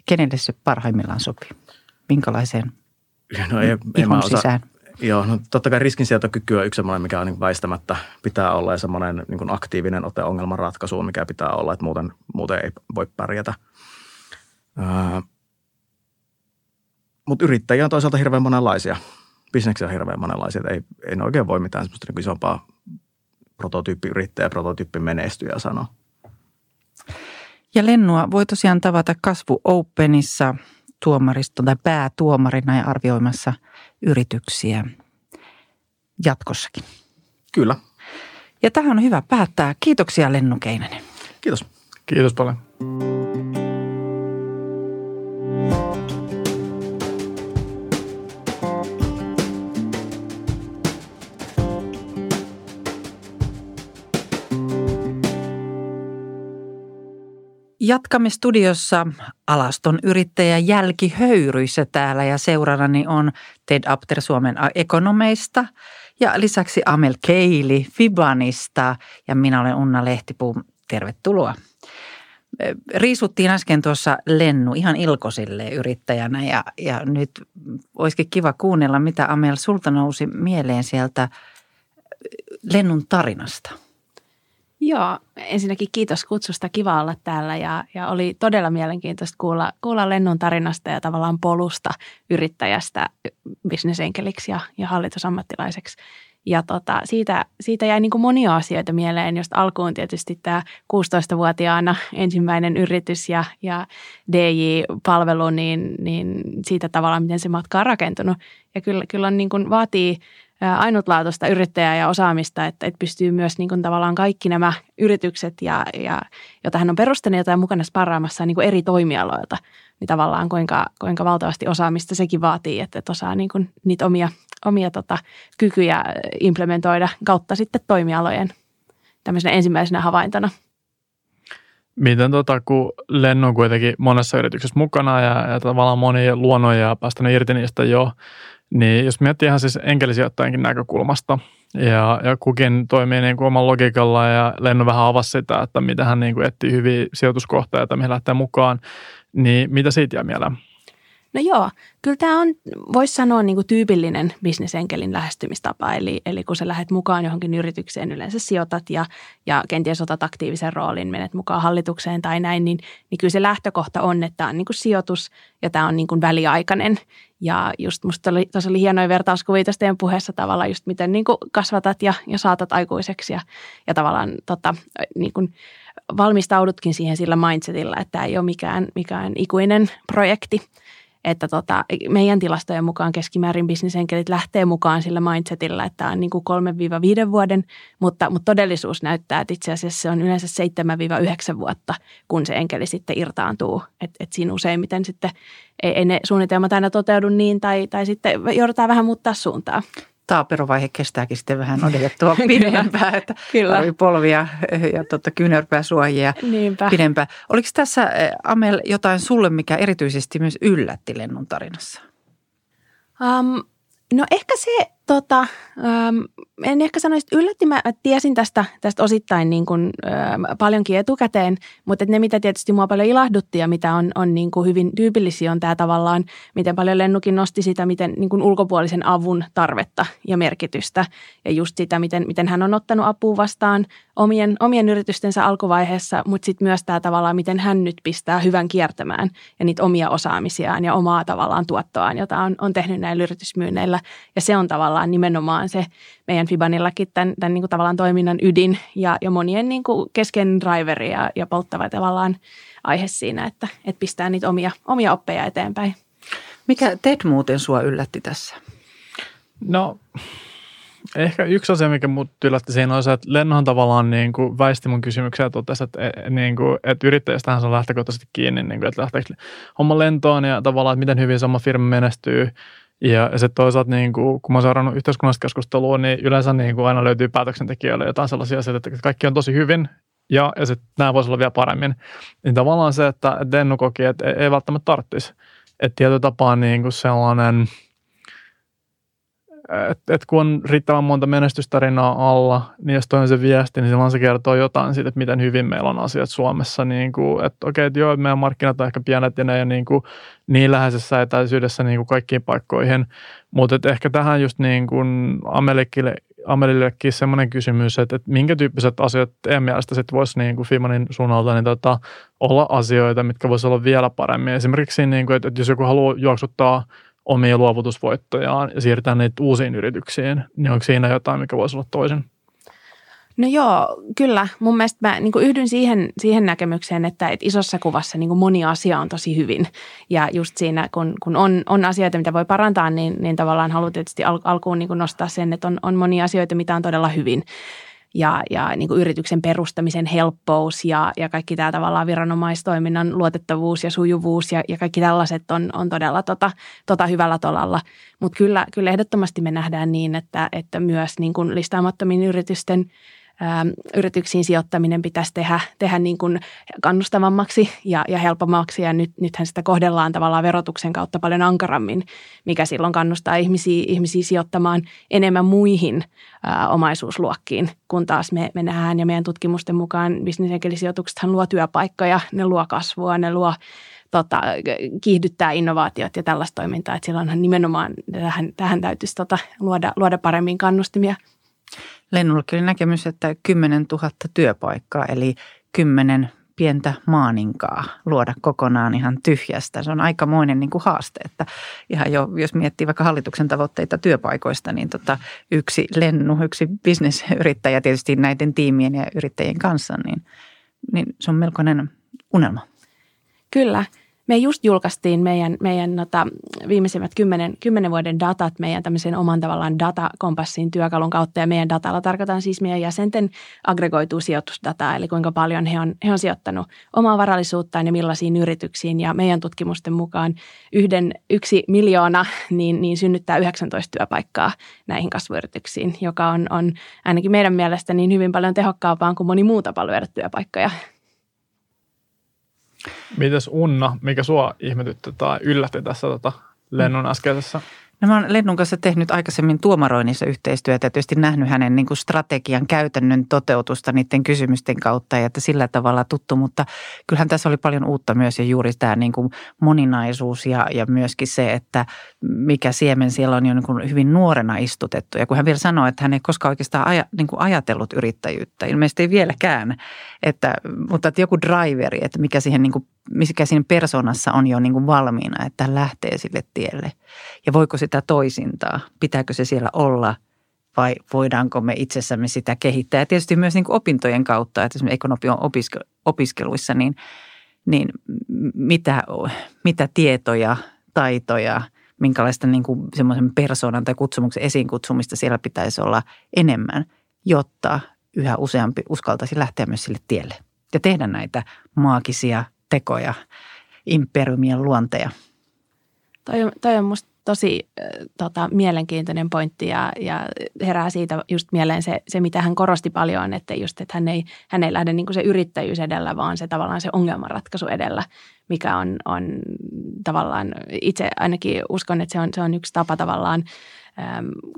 kenelle se parhaimmillaan sopii? Minkälaiseen no ei, ihon osaa, sisään? Joo, no totta kai riskinsietokyky on yksi sellainen, mikä on niin väistämättä pitää olla ja semmoinen niin aktiivinen ote ongelman ratkaisuun, mikä pitää olla, että muuten, muuten ei voi pärjätä. Öö, Mutta yrittäjiä on toisaalta hirveän monenlaisia. Bisneksiä on hirveän monenlaisia, ei, ei oikein voi mitään semmoista niin isompaa prototyyppiyrittäjä, prototyyppimenestyjä sanoa. Ja Lennua voi tosiaan tavata Kasvu Openissa tuomariston tai päätuomarina ja arvioimassa yrityksiä jatkossakin. Kyllä. Ja tähän on hyvä päättää. Kiitoksia Lennu Keinänen. Kiitos. Kiitos paljon. Jatkamme studiossa alaston yrittäjä Jälki Höyryissä täällä ja seurannani on Ted Apter Suomen ekonomeista ja lisäksi Amel Keili Fibanista ja minä olen Unna Lehtipuu. Tervetuloa. Riisuttiin äsken tuossa Lennu ihan ilkosille yrittäjänä ja, ja nyt olisikin kiva kuunnella, mitä Amel sulta nousi mieleen sieltä Lennun tarinasta – Joo, ensinnäkin kiitos kutsusta. Kiva olla täällä ja, ja oli todella mielenkiintoista kuulla, kuulla Lennon tarinasta ja tavallaan polusta yrittäjästä bisnesenkeliksi ja, ja hallitusammattilaiseksi. Ja tota, siitä, siitä jäi niin kuin monia asioita mieleen, josta alkuun tietysti tämä 16-vuotiaana ensimmäinen yritys ja, ja DJ-palvelu, niin, niin siitä tavallaan, miten se matka on rakentunut. Ja kyllä, kyllä on niin kuin, vaatii ainutlaatuista yrittäjää ja osaamista, että, että pystyy myös niin kuin tavallaan kaikki nämä yritykset, ja, ja, joita hän on perustanut, on mukana sparraamassa niin kuin eri toimialoilta, niin tavallaan kuinka, kuinka valtavasti osaamista sekin vaatii, että, että osaa niin kuin niitä omia, omia tota, kykyjä implementoida kautta sitten toimialojen tämmöisenä ensimmäisenä havaintona. Miten tota, kun Lennon kuitenkin monessa yrityksessä mukana ja, ja tavallaan moni luonnon ja päästänyt irti niistä jo, niin jos miettii ihan siis enkelisijoittajankin näkökulmasta, ja, ja kukin toimii niin kuin oman logiikalla ja Lenno vähän avasi sitä, että mitä hän niin kuin etsii hyviä sijoituskohteita, mihin lähtee mukaan, niin mitä siitä jää mieleen? No joo, kyllä tämä on, voisi sanoa niin kuin tyypillinen bisnesenkelin lähestymistapa. Eli, eli kun sä lähdet mukaan johonkin yritykseen, yleensä sijoitat ja, ja kenties otat aktiivisen roolin, menet mukaan hallitukseen tai näin, niin, niin kyllä se lähtökohta on, että tämä on niin kuin sijoitus ja tämä on niin kuin väliaikainen. Ja just musta oli, tuossa oli hienoja vertauskuvia teidän puheessa tavallaan just miten niin kuin kasvatat ja, ja saatat aikuiseksi ja, ja tavallaan tota, niin kuin valmistaudutkin siihen sillä mindsetillä, että tämä ei ole mikään, mikään ikuinen projekti – että tota, meidän tilastojen mukaan keskimäärin bisnesenkelit lähtee mukaan sillä mindsetillä, että tämä on niin kuin 3-5 vuoden, mutta, mutta todellisuus näyttää, että itse asiassa se on yleensä 7-9 vuotta, kun se enkeli sitten irtaantuu. Että et siinä useimmiten sitten ei, ei ne suunnitelmat aina toteudu niin tai, tai sitten joudutaan vähän muuttaa suuntaa taaperovaihe kestääkin sitten vähän odotettua pidempään, että Kyllä. polvia ja tuota, kyynärpääsuojia Niinpä. pidempään. Oliko tässä eh, Amel jotain sulle, mikä erityisesti myös yllätti Lennon tarinassa? Um, no ehkä se Tota, ähm, en ehkä sanoisi, että yllätti. Mä tiesin tästä, tästä osittain niin kuin, ähm, paljonkin etukäteen, mutta ne, mitä tietysti mua paljon ilahdutti ja mitä on, on niin kuin hyvin tyypillisiä, on tämä tavallaan, miten paljon Lennukin nosti sitä, miten niin kuin ulkopuolisen avun tarvetta ja merkitystä. Ja just sitä, miten, miten hän on ottanut apua vastaan omien, omien yritystensä alkuvaiheessa, mutta sitten myös tämä tavallaan, miten hän nyt pistää hyvän kiertämään ja niitä omia osaamisiaan ja omaa tavallaan tuottoaan, jota on, on tehnyt näillä yritysmyynneillä. Ja se on tavallaan tavallaan nimenomaan se meidän Fibanillakin tämän, tämän niin kuin tavallaan toiminnan ydin ja, ja monien niin kuin kesken driveri ja, ja polttava tavallaan aihe siinä, että, että pistää niitä omia, omia oppeja eteenpäin. Mikä TED muuten sua yllätti tässä? No ehkä yksi asia, mikä mut yllätti siinä on se, että Lennohan tavallaan niin kuin väisti mun kysymyksiä ja totesi, että, e, niin kuin, että yrittäjästähän se on lähtökohtaisesti kiinni, niin kuin, että lähteekö homma lentoon ja tavallaan, että miten hyvin se oma firma menestyy ja sitten toisaalta, niin kuin, kun mä oon seurannut yhteiskunnallista keskustelua, niin yleensä niin kuin aina löytyy päätöksentekijöille jotain sellaisia asioita, että kaikki on tosi hyvin ja, ja sitten nämä voisi olla vielä paremmin. Niin tavallaan se, että Dennu koki, että ei, ei välttämättä tarvitsisi. Että tietyllä tapaa niin kuin sellainen – että et kun on riittävän monta menestystarinaa alla, niin jos toinen se viesti, niin silloin se kertoo jotain siitä, että miten hyvin meillä on asiat Suomessa. Niin kuin, että okei, että joo, meidän markkinat on ehkä pienet ja ne ei niin, kuin, niin läheisessä etäisyydessä niin kuin kaikkiin paikkoihin. Mutta ehkä tähän just niin kuin Amelikille, Amelillekin semmoinen kysymys, että, että minkä tyyppiset asiat teidän mielestä sitten voisi niin kuin Fimanin suunnalta niin tota, olla asioita, mitkä voisi olla vielä paremmin. Esimerkiksi, niin kuin, että, että jos joku haluaa juoksuttaa – omia luovutusvoittojaan ja siirtää niitä uusiin yrityksiin, niin onko siinä jotain, mikä voisi olla toisen? No joo, kyllä. Mun mielestä mä niin yhdyn siihen, siihen näkemykseen, että, että isossa kuvassa niin moni asia on tosi hyvin. Ja just siinä, kun, kun on, on asioita, mitä voi parantaa, niin, niin tavallaan haluan tietysti al, alkuun niin nostaa sen, että on, on monia asioita, mitä on todella hyvin ja, ja niin kuin yrityksen perustamisen helppous ja, ja kaikki tämä tavallaan viranomaistoiminnan luotettavuus ja sujuvuus ja, ja kaikki tällaiset on, on todella tota, tota hyvällä tolalla. Mutta kyllä, kyllä ehdottomasti me nähdään niin, että, että myös niin kuin listaamattomien yritysten – yrityksiin sijoittaminen pitäisi tehdä, tehdä niin kuin kannustavammaksi ja, ja helpommaksi. Ja nyt, nythän sitä kohdellaan tavallaan verotuksen kautta paljon ankarammin, mikä silloin kannustaa ihmisiä, ihmisiä sijoittamaan enemmän muihin ä, omaisuusluokkiin, kun taas me, me nähdään ja meidän tutkimusten mukaan bisnesenkelisijoituksethan luo työpaikkoja, ne luo kasvua, ne luo tota, kiihdyttää innovaatiot ja tällaista toimintaa. Että silloinhan nimenomaan tähän, tähän täytyisi tota, luoda, luoda paremmin kannustimia – Lennullakin oli näkemys, että 10 000 työpaikkaa, eli 10 pientä maaninkaa luoda kokonaan ihan tyhjästä. Se on aikamoinen niin kuin haaste, että ihan jo, jos miettii vaikka hallituksen tavoitteita työpaikoista, niin tota, yksi lennu, yksi bisnesyrittäjä tietysti näiden tiimien ja yrittäjien kanssa, niin, niin se on melkoinen unelma. Kyllä. Me just julkaistiin meidän, meidän nota, viimeisimmät kymmenen, kymmenen vuoden datat meidän tämmöisen oman tavallaan datakompassin työkalun kautta. Ja meidän datalla tarkoitan siis meidän jäsenten aggregoituu sijoitusdataa, eli kuinka paljon he on, he on sijoittanut omaa varallisuuttaan ja millaisiin yrityksiin. Ja meidän tutkimusten mukaan yhden, yksi miljoona niin, niin synnyttää 19 työpaikkaa näihin kasvuyrityksiin, joka on, on ainakin meidän mielestä niin hyvin paljon tehokkaampaa kuin moni muu tapa työpaikkoja. Mites Unna, mikä sua ihmetytti tai yllätti tässä tota lennon äskeisessä No mä olen Lennun kanssa tehnyt aikaisemmin tuomaroinnissa yhteistyötä ja tietysti nähnyt hänen niin kuin strategian käytännön toteutusta niiden kysymysten kautta ja että sillä tavalla tuttu, mutta kyllähän tässä oli paljon uutta myös ja juuri tämä niin kuin moninaisuus ja, ja myöskin se, että mikä siemen siellä on jo niin kuin hyvin nuorena istutettu. Ja kun hän vielä sanoi, että hän ei koskaan oikeastaan aja, niin kuin ajatellut yrittäjyyttä, ilmeisesti ei vieläkään, että, mutta että joku driveri, että mikä siihen niin kuin mikä siinä persoonassa on jo niin kuin valmiina, että lähtee sille tielle. Ja voiko sitä toisintaa? Pitääkö se siellä olla vai voidaanko me itsessämme sitä kehittää? Ja tietysti myös niin kuin opintojen kautta, että esimerkiksi ekonomian opiskeluissa, niin, niin mitä, mitä tietoja, taitoja, minkälaista niin kuin semmoisen persoonan tai kutsumuksen esiin kutsumista siellä pitäisi olla enemmän, jotta yhä useampi uskaltaisi lähteä myös sille tielle ja tehdä näitä maagisia tekoja, imperiumien luonteja. Toi on, on musta tosi tota, mielenkiintoinen pointti ja, ja herää siitä just mieleen se, se, mitä hän korosti paljon, että just, että hän ei, hän ei lähde niin se yrittäjyys edellä, vaan se tavallaan se ongelmanratkaisu edellä, mikä on, on tavallaan, itse ainakin uskon, että se on, se on yksi tapa tavallaan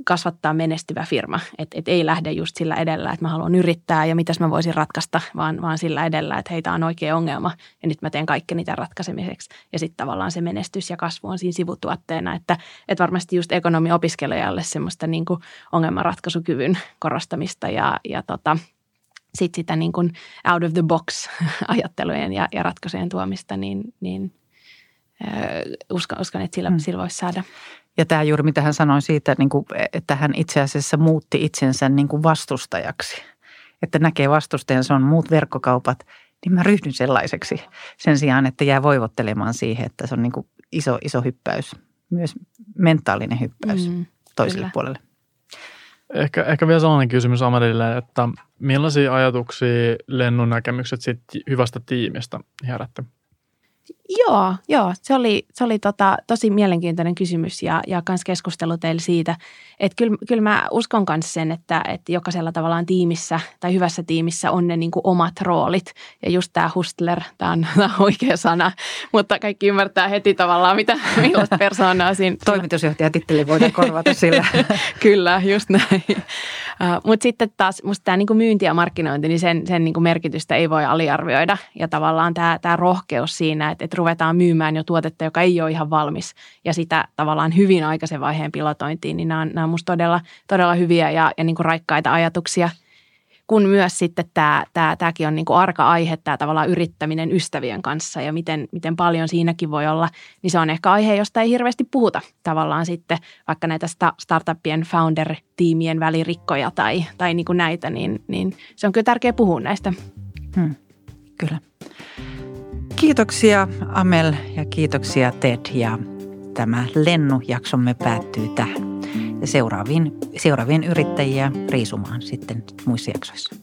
kasvattaa menestyvä firma. Että et ei lähde just sillä edellä, että mä haluan yrittää ja mitäs mä voisin ratkaista, vaan, vaan sillä edellä, että heitä on oikea ongelma ja nyt mä teen kaikki niitä ratkaisemiseksi. Ja sitten tavallaan se menestys ja kasvu on siinä sivutuotteena, että, että varmasti just ekonomi-opiskelijalle semmoista niin kuin ongelmanratkaisukyvyn korostamista ja, ja tota, sitten sitä niin kuin out of the box ajattelujen ja, ja ratkaisujen tuomista, niin, niin uskon, uskon, että sillä, mm. sillä voisi saada ja tämä juuri mitä hän sanoi siitä, niin kuin, että hän itse asiassa muutti itsensä niin kuin vastustajaksi. Että näkee vastustajansa on muut verkkokaupat, niin mä ryhdyn sellaiseksi sen sijaan, että jää voivottelemaan siihen, että se on niin kuin iso, iso hyppäys, myös mentaalinen hyppäys mm, toiselle kyllä. puolelle. Ehkä, ehkä vielä sellainen kysymys Amelille, että millaisia ajatuksia lennun näkemykset sit hyvästä tiimistä herätte? Joo, joo. Se oli, se oli tota, tosi mielenkiintoinen kysymys ja, ja kans keskustelu teille siitä, että kyllä, kyllä mä uskon myös sen, että, että jokaisella tavallaan tiimissä tai hyvässä tiimissä on ne niin kuin omat roolit. Ja just tämä hustler, tämä on, on oikea sana, mutta kaikki ymmärtää heti tavallaan, mitä, millaista persoonaa siinä. Toimitusjohtajatitteli voidaan korvata sillä. kyllä, just näin. Uh, mutta sitten taas musta tämä niin myynti ja markkinointi, niin sen, sen niin kuin merkitystä ei voi aliarvioida. Ja tavallaan tämä, rohkeus siinä, että, että ruvetaan myymään jo tuotetta, joka ei ole ihan valmis ja sitä tavallaan hyvin aikaisen vaiheen pilotointiin, niin nämä on, nämä on musta todella, todella hyviä ja, ja niin kuin raikkaita ajatuksia – kun myös sitten tämä, tämä, tämäkin on niin kuin arka aihe, tämä tavallaan yrittäminen ystävien kanssa ja miten, miten paljon siinäkin voi olla, niin se on ehkä aihe, josta ei hirveästi puhuta tavallaan sitten vaikka näitä startuppien founder-tiimien välirikkoja tai, tai niin kuin näitä, niin, niin se on kyllä tärkeä puhua näistä. Hmm, kyllä. Kiitoksia Amel ja kiitoksia Ted ja tämä Lennu-jaksomme päättyy tähän. Ja seuraaviin, seuraavien yrittäjiä riisumaan sitten muissa jaksoissa.